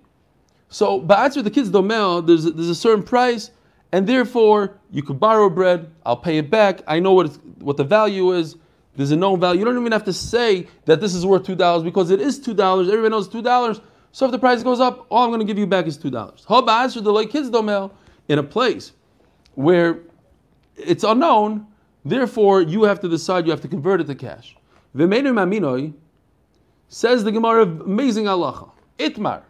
So, Ba'atzir, the kids domel, there's, a- there's a certain price, and therefore you could borrow bread, I'll pay it back, I know what, what the value is, there's a known value. You don't even have to say that this is worth $2 because it is $2, everybody knows $2. So if the price goes up, all I'm going to give you back is $2. How Ba'atzir, the like kids domel, in a place where it's unknown, therefore you have to decide, you have to convert it to cash. Says the Gemara, amazing halacha. Itmar,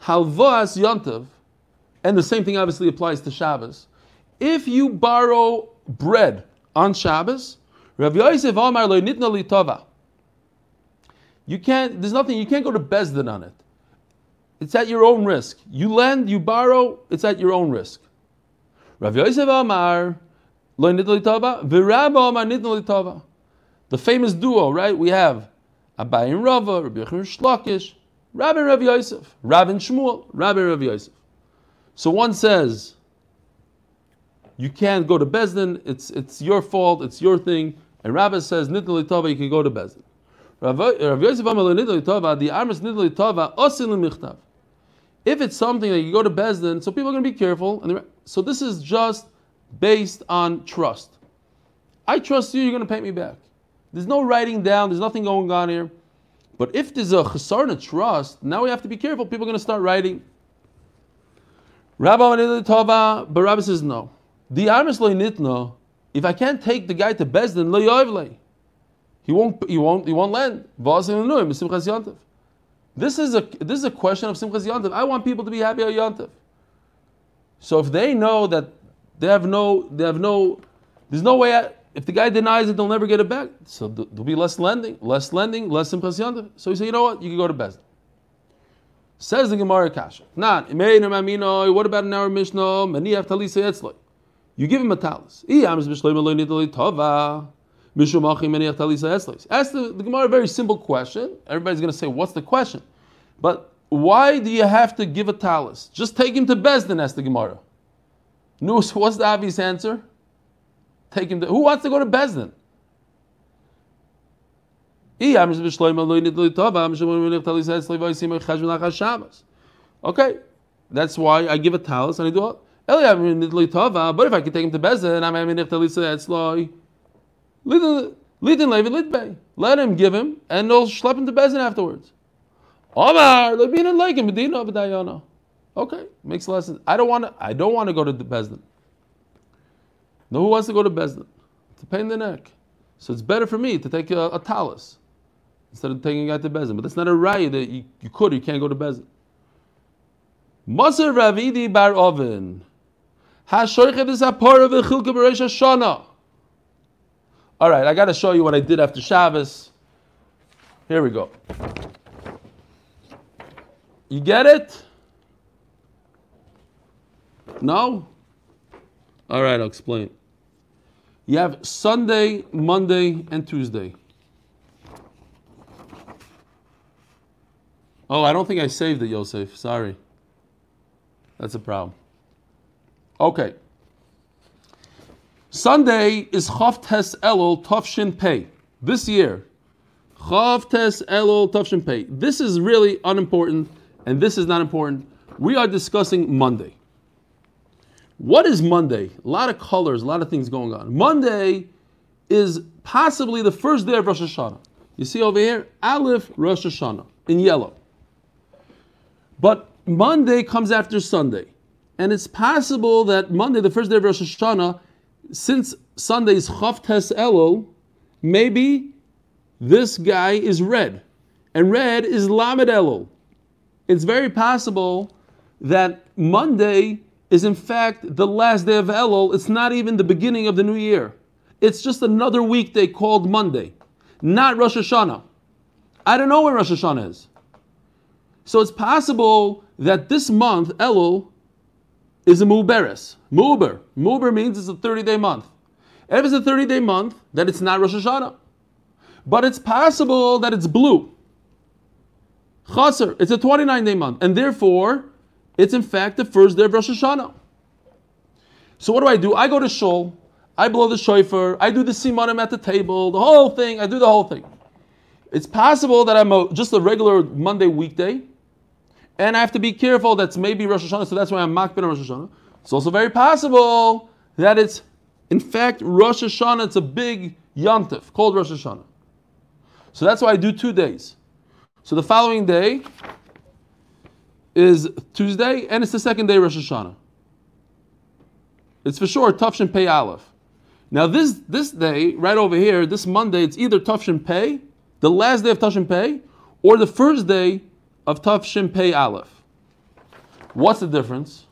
halvas yantav, and the same thing obviously applies to Shabbos. If you borrow bread on Shabbos, Rav Yosef Amar lo nitna li tova. You can't. There's nothing. You can't go to Bezdin on it. It's at your own risk. You lend, you borrow. It's at your own risk. Rav Yosef Amar. The famous duo, right? We have Abai and Rava, Rabbi Yochanan Shlakish, Rabbi Rav Yosef, Rabbi Shmuel, Rabbi Rav Yosef. So one says, you can't go to Bezdin, it's, it's your fault, it's your thing. And Rabbi says, Nitna Tova, you can go to Bezdin. Rav Yosef Amar Nitna Tova, the Amos Nitna Tova, Osin Michtav. If it's something that you go to Bezdin, so people are going to be careful. And so this is just based on trust. I trust you, you're going to pay me back. There's no writing down, there's nothing going on here. But if there's a chesarna trust, now we have to be careful. People are going to start writing. Rabbi Tova, but Rabbi says no. The armis lo nitno. If I can't take the guy to Bezdin, lo. He won't. He won't. He won't lend. V'asim lenuim, Simchas Yontif. This is a this is a question of Simchas Yontif. I want people to be happy on Yontif. So if they know that they have no, they have no, there's no way. Out, if the guy denies it, they'll never get it back. So there'll be less lending, less lending, less Simchas Yontif. So he said, you know what? You can go to Bezdin. Says the Gemara Kasha. Not What about an hour Mishnah? You give him a talis. Ask the, the Gemara a very simple question. Everybody's going to say, "What's the question?" But why do you have to give a talis? Just take him to Bezdin. Ask the Gemara. No, so what's the obvious answer? Take him to who wants to go to Bezdin? Okay, that's why I give a talis and I do it. But if I can take him to Bezdin, I'm let him give him, and they'll schlep him to Bezdin afterwards. Omar, like him, Okay, makes less sense. I don't want to. I don't want to go to the Bezdin. No, who wants to go to Bezdin? It's a pain in the neck. So it's better for me to take a, a talis instead of taking out to Bezdin. But that's not a right that you, you could you can't go to Bezdin. Maser Ravidi Bar Oven. HaShoichet is a part of the Chilka Beresh. All right, I got to show you what I did after Shabbos. Here we go. You get it? No? All right, I'll explain. You have Sunday, Monday, and Tuesday. Oh, I don't think I saved it, Yosef. Sorry. That's a problem. Okay. Sunday is Chav Elul Tavshin Pei. This year, Chav Elul Tavshin Pei. This is really unimportant, and this is not important. We are discussing Monday. What is Monday? A lot of colors, a lot of things going on. Monday is possibly the first day of Rosh Hashanah. You see over here, Aleph Rosh Hashanah in yellow. But Monday comes after Sunday. And it's possible that Monday, the first day of Rosh Hashanah, since Sunday is Chav Tes Elul, maybe this guy is red. And red is Lamed Elul. It's very possible that Monday is in fact the last day of Elul. It's not even the beginning of the new year. It's just another weekday called Monday, not Rosh Hashanah. I don't know where Rosh Hashanah is. So it's possible that this month, Elul, is a Muberes. Muber. Muber means it's a 30 day month. If it's a 30 day month, then it's not Rosh Hashanah. But it's possible that it's blue. Chaser, it's a 29 day month. And therefore, it's in fact the first day of Rosh Hashanah. So what do I do? I go to Shul, I blow the shofar, I do the simanim at the table, the whole thing, I do the whole thing. It's possible that I'm a, just a regular Monday weekday, and I have to be careful that's maybe Rosh Hashanah, so that's why I'm makbid Rosh Hashanah. It's also very possible that it's, in fact, Rosh Hashanah, it's a big yontif called Rosh Hashanah. So that's why I do two days. So the following day is Tuesday, and it's the second day Rosh Hashanah. It's for sure Tufshin Pei Aleph. Now this this day, right over here, this Monday, it's either Tufshin Pei, the last day of Tufshin Pei, or the first day of Tufshin Pei Aleph. What's the difference?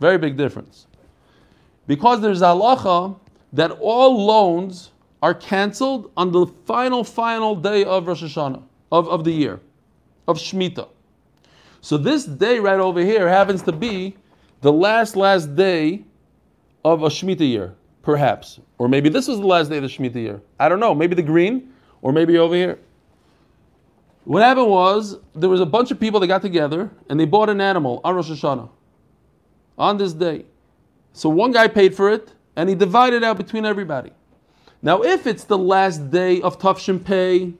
Very big difference. Because there's halacha that all loans are canceled on the final, final day of Rosh Hashanah, of, of the year, of Shemitah. So this day right over here happens to be the last, last day of a Shemitah year, perhaps. Or maybe this was the last day of the Shemitah year. I don't know. Maybe the green, or maybe over here. What happened was there was a bunch of people that got together and they bought an animal on Rosh Hashanah on this day. So one guy paid for it and he divided out between everybody. Now, if it's the last day of Tafshin Pei,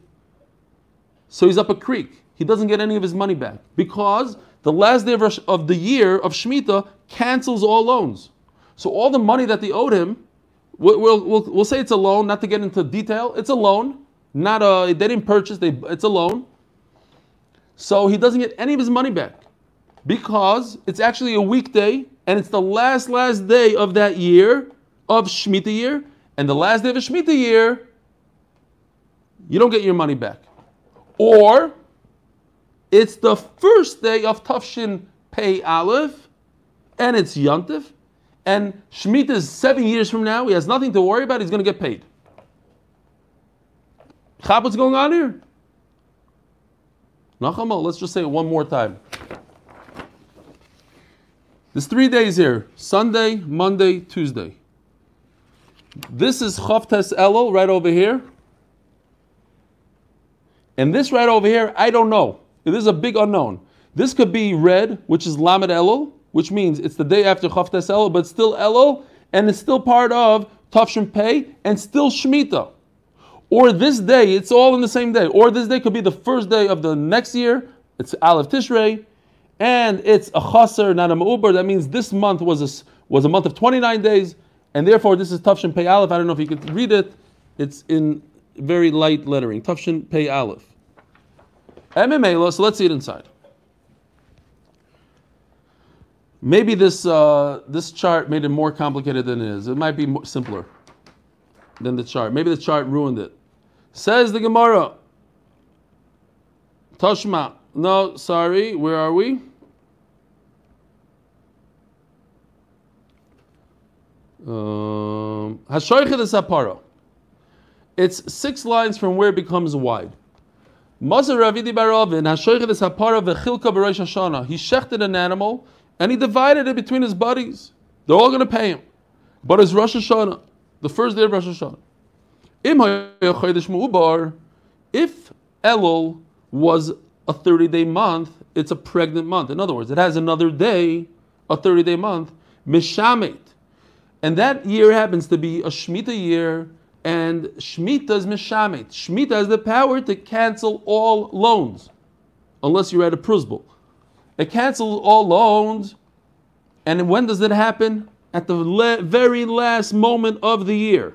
so he's up a creek. He doesn't get any of his money back because the last day of, Rosh, of the year of Shemitah cancels all loans. So all the money that they owed him, we'll, we'll, we'll, we'll say it's a loan, not to get into detail, it's a loan, not a, they didn't purchase, they, it's a loan. So he doesn't get any of his money back because it's actually a weekday and it's the last, last day of that year, of Shemitah year. And the last day of a Shemitah year, you don't get your money back. Or it's the first day of Tafshin Pei Aleph and it's Yontif. And Shemitah is seven years from now. He has nothing to worry about. He's going to get paid. Chap, what's going on here? Nachama, let's just say it one more time. There's three days here Sunday, Monday, Tuesday. This is Chavtes Elul right over here. And this right over here, I don't know. This is a big unknown. This could be red, which is Lamed Elul, which means it's the day after Chavtes Elul, but still Elul, and it's still part of Tavshin Pei, and still Shemitah. Or this day, it's all in the same day. Or this day could be the first day of the next year. It's Aleph Tishrei, and it's a chaser, not a ma'uber. That means this month was a, was a month of 29 days, and therefore this is Tafshin Pei Aleph. I don't know if you could read it. It's in very light lettering. Tafshin Pei Aleph. MMA, so let's see it inside. Maybe this uh, this chart made it more complicated than it is. It might be simpler than the chart. Maybe the chart ruined it. Says the Gemara. Toshma. No, sorry. Where are we? Um, Hashoichet is Saparo. It's six lines from where it becomes wide. Mazar Ravidi Barovin, Hashoichet is Saparo v'chilka b'Rosh Hashanah. He shechted an animal and he divided it between his buddies. They're all going to pay him. But it's Rosh Hashanah, the first day of Rosh Hashanah. If Elul was a 30 day month, it's a pregnant month. In other words, it has another day, a 30 day month, Mishamet. And that year happens to be a Shemitah year, and Shemitah is Mishamet. Shemitah has the power to cancel all loans, unless you're at a prusbul. It cancels all loans, and when does it happen? At the le- very last moment of the year.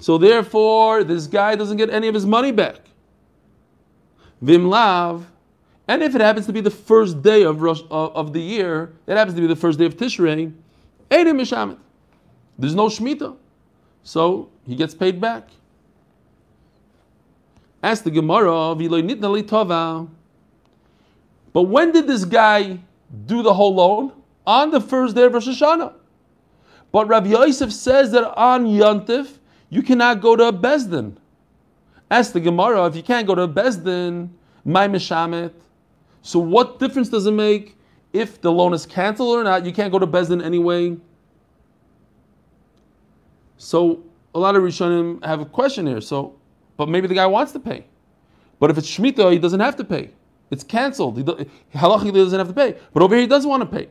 So therefore, this guy doesn't get any of his money back. Vimlav, and if it happens to be the first day of, Rosh, of, of the year, it happens to be the first day of Tishrei, Eidim Mishamet. There's no Shemitah. So he gets paid back. Ask the Gemara. But when did this guy do the whole loan? On the first day of Rosh Hashanah. But Rabbi Yosef says that on Yontif, you cannot go to a Bezdin. Ask the Gemara, if you can't go to a Bezdin, my Mishamet. So what difference does it make if the loan is canceled or not? You can't go to Bezdin anyway. So a lot of Rishonim have a question here. So, but maybe the guy wants to pay. But if it's Shemitah, he doesn't have to pay. It's canceled. He do, doesn't have to pay. But over here, he doesn't want to pay.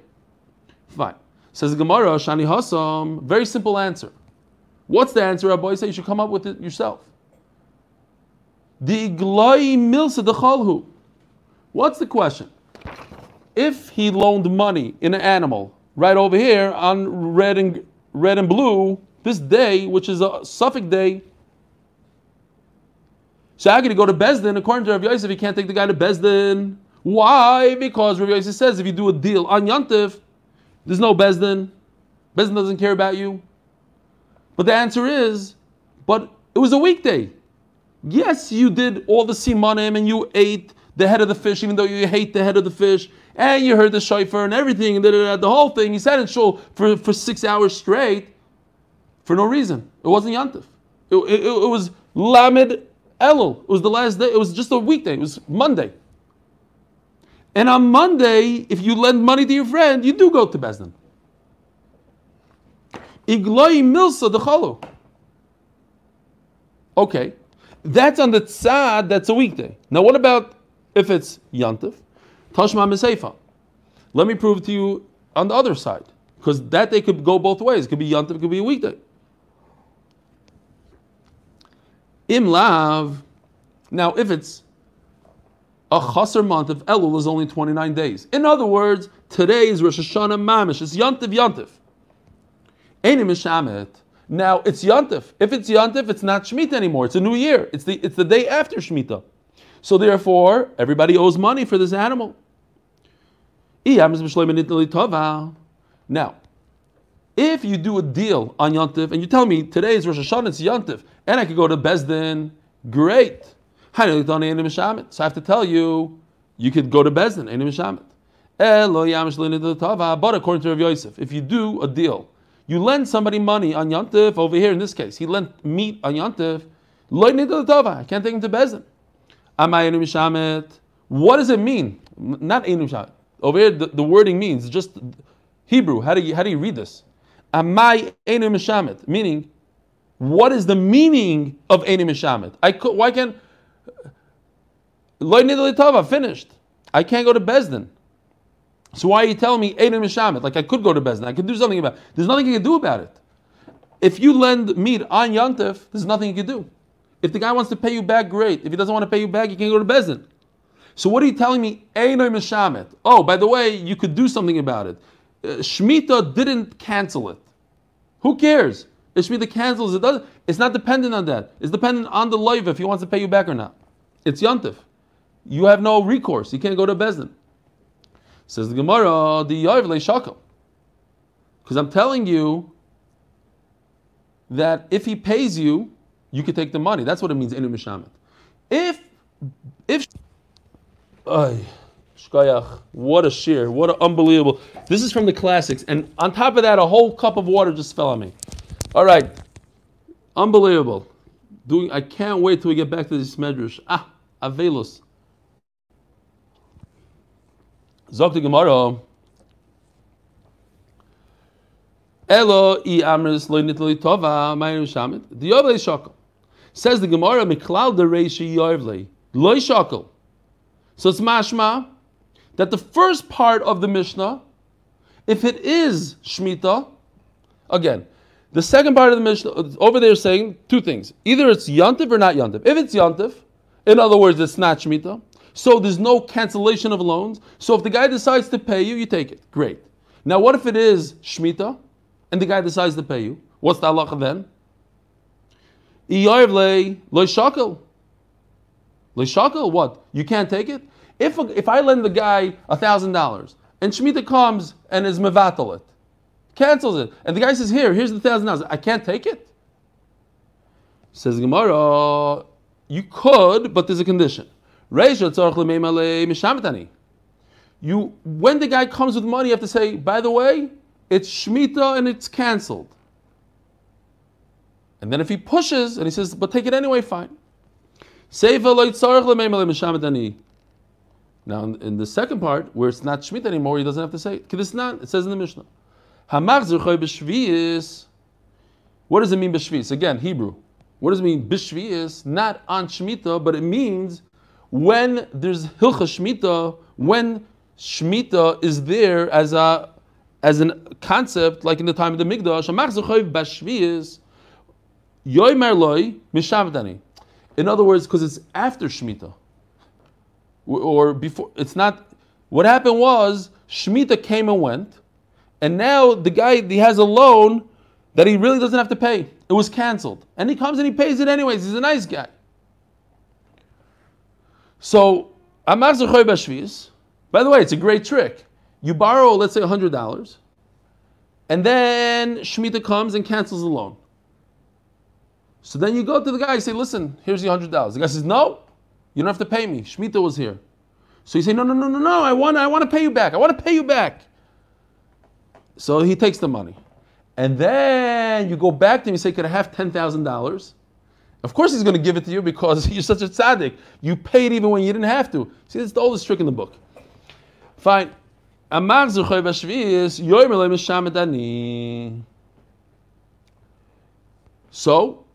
Fine. Says Gemara, Shani Hasam. Very simple answer. What's the answer, Rabbi? Say you should come up with it yourself. The Iglai Milsa the Chalhu. What's the question? If he loaned money in an animal right over here on red and red and blue, this day, which is a Suffolk day, so I'm going to go to Bezdin. According to Rav Yosef, you can't take the guy to Bezdin. Why? Because Rav Yosef says if you do a deal on Yantif, there's no Bezdin. Bezdin doesn't care about you. But the answer is, but it was a weekday. Yes, you did all the simanim and you ate the head of the fish, even though you hate the head of the fish, and you heard the shofar and everything, and the whole thing. He sat in shul for, for six hours straight for no reason. It wasn't Yantif. It, it, it was Lamed Elul. It was the last day. It was just a weekday. It was Monday. And on Monday, if you lend money to your friend, you do go to Bezdin. Igloi milsa dechalu. Okay, that's on the tzad. That's a weekday. Now, what about if it's yantif? Tashma miseifa. Let me prove to you on the other side, because that day could go both ways. It could be yantif. It could be a weekday. Im lav. Now, if it's a chaser month of Elul is only 29 days. In other words, today is Rosh Hashanah Mamish. It's Yantiv Yantiv. Einim Mishamet. Now it's Yantif. If it's Yantif, it's not Shemitah anymore. It's a new year. It's the it's the day after Shemitah. So therefore, everybody owes money for this animal. Now, if you do a deal on Yontif and you tell me today is Rosh Hashanah, it's Yontif, and I could go to Bezdin, great. So I have to tell you, you could go to Bezdin, Einim Mishamet. But according to Rav Yosef, if you do a deal, you lend somebody money on Yontif, over here in this case, he lent meat on Yontif, I can't take him to Bezdin. What does it mean? Not Einim. Over here, the, the wording means just Hebrew. How do you, how do you read this? Amai. Meaning, what is the meaning of Einim? I could, why can't. Loy Nidalitava, finished. I can't go to Bezdin. So why are you telling me Einim Mishamet? Like I could go to Bezdin. I could do something about it. There's nothing you can do about it. If you lend meat on Yontif, there's nothing you can do. If the guy wants to pay you back, great. If he doesn't want to pay you back, you can't go to Bezdin. So what are you telling me? Einay Mishamet. Oh, by the way, you could do something about it. Uh, Shemitah didn't cancel it. Who cares? If Shemitah cancels it, doesn't. it's not dependent on that. It's dependent on the loiv if he wants to pay you back or not. It's Yontif. You have no recourse. You can't go to Bezdin. Says the Gemara, the Yoiv Shakel. Because I'm telling you that if he pays you, you could take the money. That's what it means, Inu Mishamet. If, if, ay, shkayach, what a shear, what an unbelievable. This is from the classics. And on top of that, a whole cup of water just fell on me. All right. Unbelievable. Doing, I can't wait till we get back to this medrash. Ah, Avelus. Zok the Gemara. Elo i amris lo nitli tova ma'im shamit. The yovle shakel. Says the Gemara, miklal the reishi yovle. Lo shakel. So it's mashma that the first part of the Mishnah, if it is Shemitah, again, the second part of the Mishnah, over there saying two things. Either it's Yantiv or not Yantiv. If it's Yantiv, in other words, it's not Shemitah, so there's no cancellation of loans. So if the guy decides to pay you, you take it. Great. Now, what if it is Shemitah and the guy decides to pay you? What's the halacha then? Iyarvle loishakel. Loishakel, what? You can't take it? If, if I lend the guy a $1,000 and Shemitah comes and is mevatel it, cancels it, and the guy says, Here, here's the $1,000, I can't take it? Says Gemara, you could, but there's a condition. You, when the guy comes with money, you have to say, by the way, it's Shemitah and it's cancelled. And then if he pushes and he says, but take it anyway, fine. Now, in the second part, where it's not Shemitah anymore, he doesn't have to say it. It says in the Mishnah. What does it mean, b'shvius? Again, Hebrew. What does it mean, b'shvius? Not on Shemitah, but it means when there's hilcha shmita, when shmita is there as a as a concept, like in the time of the Mikdash, in other words, because it's after Shemitah. Or before, it's not. What happened was, Shemitah came and went, and now the guy, he has a loan that he really doesn't have to pay. It was canceled. And he comes and he pays it anyways. He's a nice guy. So, Amar Bashvis, by the way, it's a great trick. You borrow, let's say, $100, and then Shemitah comes and cancels the loan. So then you go to the guy and say, listen, here's the $100. The guy says, no, you don't have to pay me. Shemitah was here. So you say, no, no, no, no, no, I want, I want to pay you back. I want to pay you back. So he takes the money. And then you go back to him and say, could I have $10,000? Of course he's going to give it to you because you're such a tzaddik. You paid even when you didn't have to. See, that's the oldest trick in the book. Fine. So,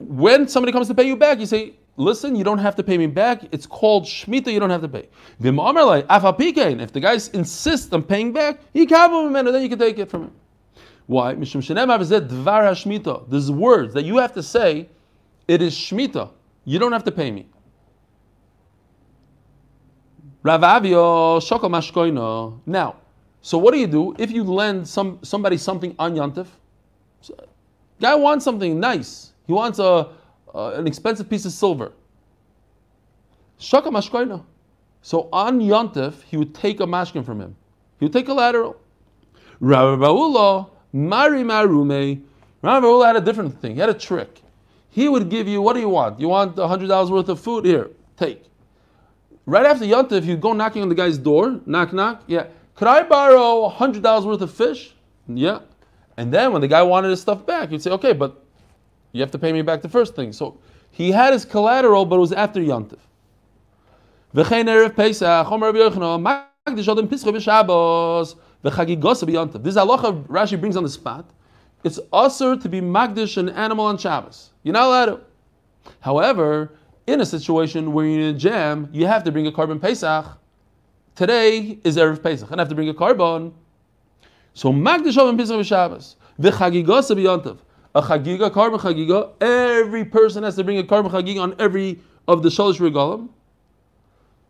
when somebody comes to pay you back, you say, listen, you don't have to pay me back. It's called Shemitah, you don't have to pay. If the guys insist on paying back, he can and then you can take it from him. Why? There's words that you have to say it is Shemitah. You don't have to pay me. Now, so what do you do if you lend some somebody something on Yantif? Guy wants something nice. He wants a uh, an expensive piece of silver. Shaka mashkoina. So on Yontif, he would take a mashkin from him. He would take collateral. Rabbi Ba'ula, Mari Marume. Rabbi Ba'ula had a different thing. He had a trick. He would give you, what do you want? You want $100 worth of food? Here, take. Right after Yontif, he'd go knocking on the guy's door. Knock, knock. Yeah. Could I borrow $100 worth of fish? Yeah. And then when the guy wanted his stuff back, he'd say, okay, but you have to pay me back the first thing. So he had his collateral, but it was after Yontif. V'chein erev Pesach. This halacha Rashi brings on the spot. It's usher to be Magdish an animal on Shabbos. You're not allowed to. However, in a situation where you're in a jam, you have to bring a korban Pesach. Today is Erev Pesach, and I have to bring a korban. So Magdish Adam Pischa b'Shabbos, v'chagigos b'Yontif. A chagiga, korban chagiga, every person has to bring a korban chagiga on every of the shalosh regalim.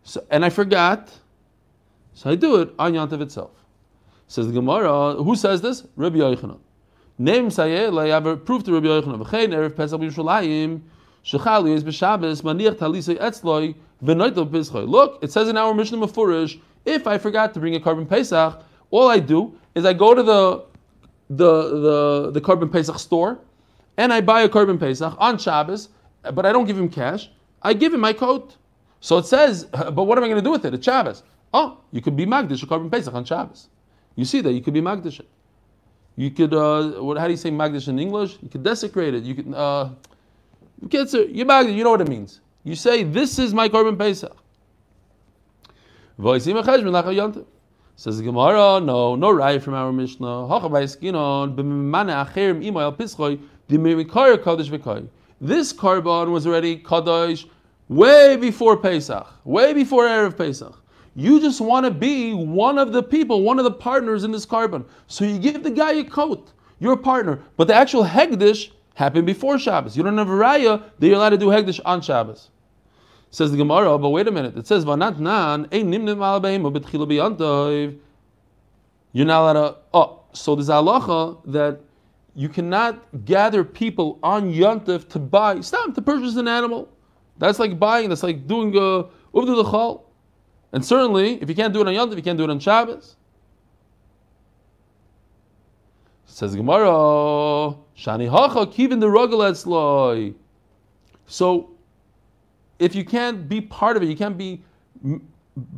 So, and I forgot, so I do it on Yantav itself. Says the Gemara, who says this? Rabbi Yochanan. Name Sayeh, I proof to Rabbi Yochanan. V'chein erev Pesach b'Yushalayim, shechali is b'Shabbos, maniach talisei etzloi, v'noitov pischoi. Look, it says in our Mishnah Mefurish, if I forgot to bring a korban Pesach, all I do is I go to the the the the korban Pesach store, and I buy a korban Pesach on Shabbos, but I don't give him cash. I give him my coat. So it says, but what am I going to do with it? It's Shabbos. Oh, you could be Magdish a korban Pesach on Shabbos. You see that you could be Magdish it. You could, uh, what? How do you say Magdish in English? You could desecrate it. You could, uh, you Magdish. You know what it means. You say, this is my korban Pesach. Says the Gemara, no, no right from our Mishnah. This korban was already kadosh way before Pesach, way before Erev Pesach. You just want to be one of the people, one of the partners in this korban. So you give the guy a coat, your partner. But the actual Hegdish happened before Shabbos. You don't have a raya that you're allowed to do Hegdish on Shabbos. Says the Gemara, oh, but wait a minute. It says, Vanat nan, You're not allowed to. Oh, so there's halacha that you cannot gather people on Yontif to buy, stop, to purchase an animal. That's like buying, that's like doing a uvdu l'chal. And certainly, if you can't do it on Yontif, you can't do it on Shabbos. Says the Gemara, Shani hacha kivin the ragalet So, if you can't be part of it, you can't be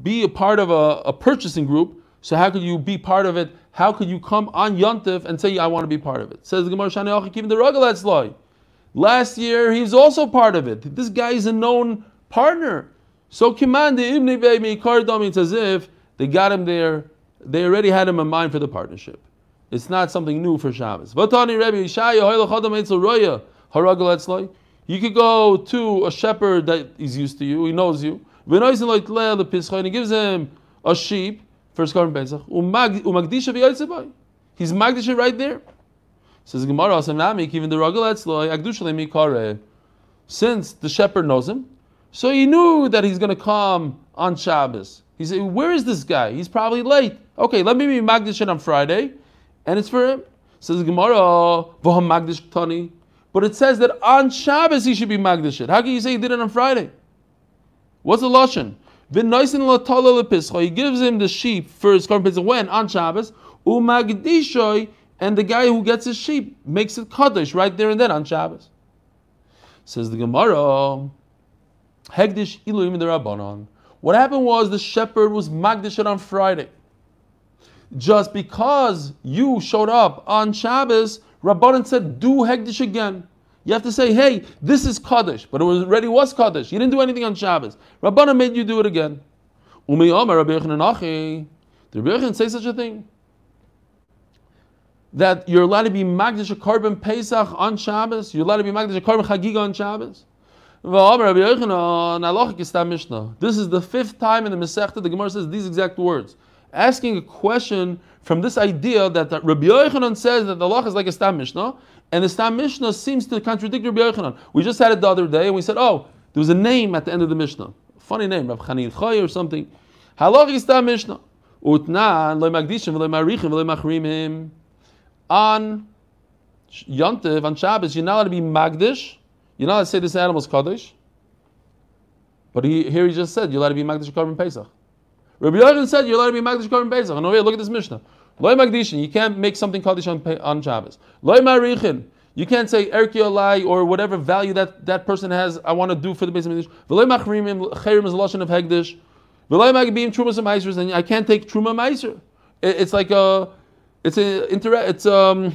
be a part of a, a, purchasing group. So how could you be part of it? How could you come on Yontif and say I want to be part of it? Says the Gemara Shani kivin the ragalet Last year, he was also part of it. This guy is a known partner. So Kiman the Ibn Kardam, it's as if they got him there, they already had him in mind for the partnership. It's not something new for Shabbos. You could go to a shepherd that is used to you, he knows you. And he gives him a sheep, first korban Pesach. He's Magdisha right there. Says Gemara, even the Ragul Since the shepherd knows him, so he knew that he's going to come on Shabbos. He said, Where is this guy? He's probably late. Okay, let me be Magdish on Friday, and it's for him. Says Gemara, Voham Magdish Tani. But it says that on Shabbos he should be Magdish. How can you say he did it on Friday? What's the Lashon? He gives him the sheep for his korban when? On Shabbos. Umagdishoy and the guy who gets his sheep makes it kaddish right there and then on Shabbos. Says the Gemara, Hegdish Iluim the Rabbanon. What happened was the shepherd was magdish on Friday. Just because you showed up on Shabbos, Rabbanon said, do Hegdish again. You have to say, hey, this is Kaddish, but it was, already was Kaddish. You didn't do anything on Shabbos. Rabbanon made you do it again. Umi Rabbi Did Rabbi say such a thing? that you're allowed to be Magdish a korban Pesach on Shabbos, you're allowed to be Magdish a korban Chagiga on Shabbos. This is the fifth time in the Masechta the Gemara says these exact words, asking a question from this idea that, that Rabbi Yochanan says that the law is like a Stam Mishnah, and the Stam Mishnah seems to contradict Rabbi Yochanan. We just had it the other day, and we said, oh, there was a name at the end of the Mishnah, funny name, Rav Chanil Chay or something. Halach is Stam Mishnah. Utnan lo magdishim lo marichim lo on Yontiv, on Shabbos, you're not allowed to be Magdish. You're not allowed to say this animal's Kaddish. But he, here he just said you're allowed to be Magdish Korban Pesach. Rabbi Yochanan said you're allowed to be Magdish Korban Pesach. Over here, look at this Mishnah. Loy Magdishin, you can't make something Kaddish on, on Shabbos. Loy Marichin, you can't say Erki Olai or whatever value that, that person has, I want to do for the Beis Hamikdash. V'loy Machrimim, Cherim is Lashon of Hegdish. V'loy Magbim Trumas and Meisers, and I can't take Truma Meiser. It, it's like a, it's a, inter, it's um,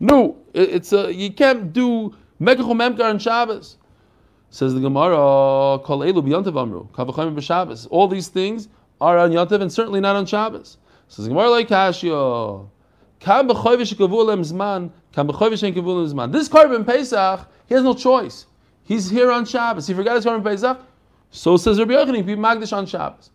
no, it, it's a, you can't do Mekachom Memkar on Shabbos. Says the Gemara, Kol Elu b'Yontav Amru, Kavachayim b'Shabbos. All these things are on Yontav and certainly not on Shabbos. Says the Gemara like zman. This Korban Pesach, he has no choice. He's here on Shabbos. He forgot his Korban Pesach. So says Rabbi Yochanan, be Magdish on Shabbos.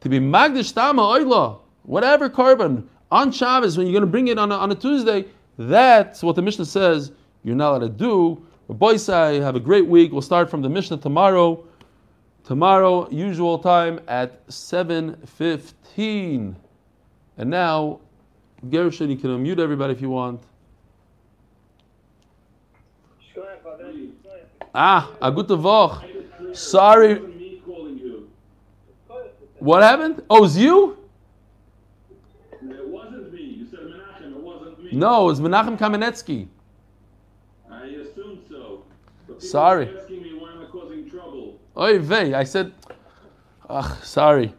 To be Magdish Tama Oila, whatever korban on Shabbos, when you're going to bring it on a, on a Tuesday, that's what the Mishnah says you're not allowed to do. Boy, say, have a great week. We'll start from the Mishnah tomorrow. Tomorrow, usual time at 7.15. And now, Gershon, you can unmute everybody if you want. Shkoyach, Father. Shkoyach. Ah, a gute Woche. Sorry. It wasn't me calling you. What happened? Oh, you? It wasn't me. You said Menachem. It wasn't me. No, it's Menachem Kamenetsky. I assumed so. Sorry. were asking me why am I causing trouble. Oy vey, I said, ugh, sorry.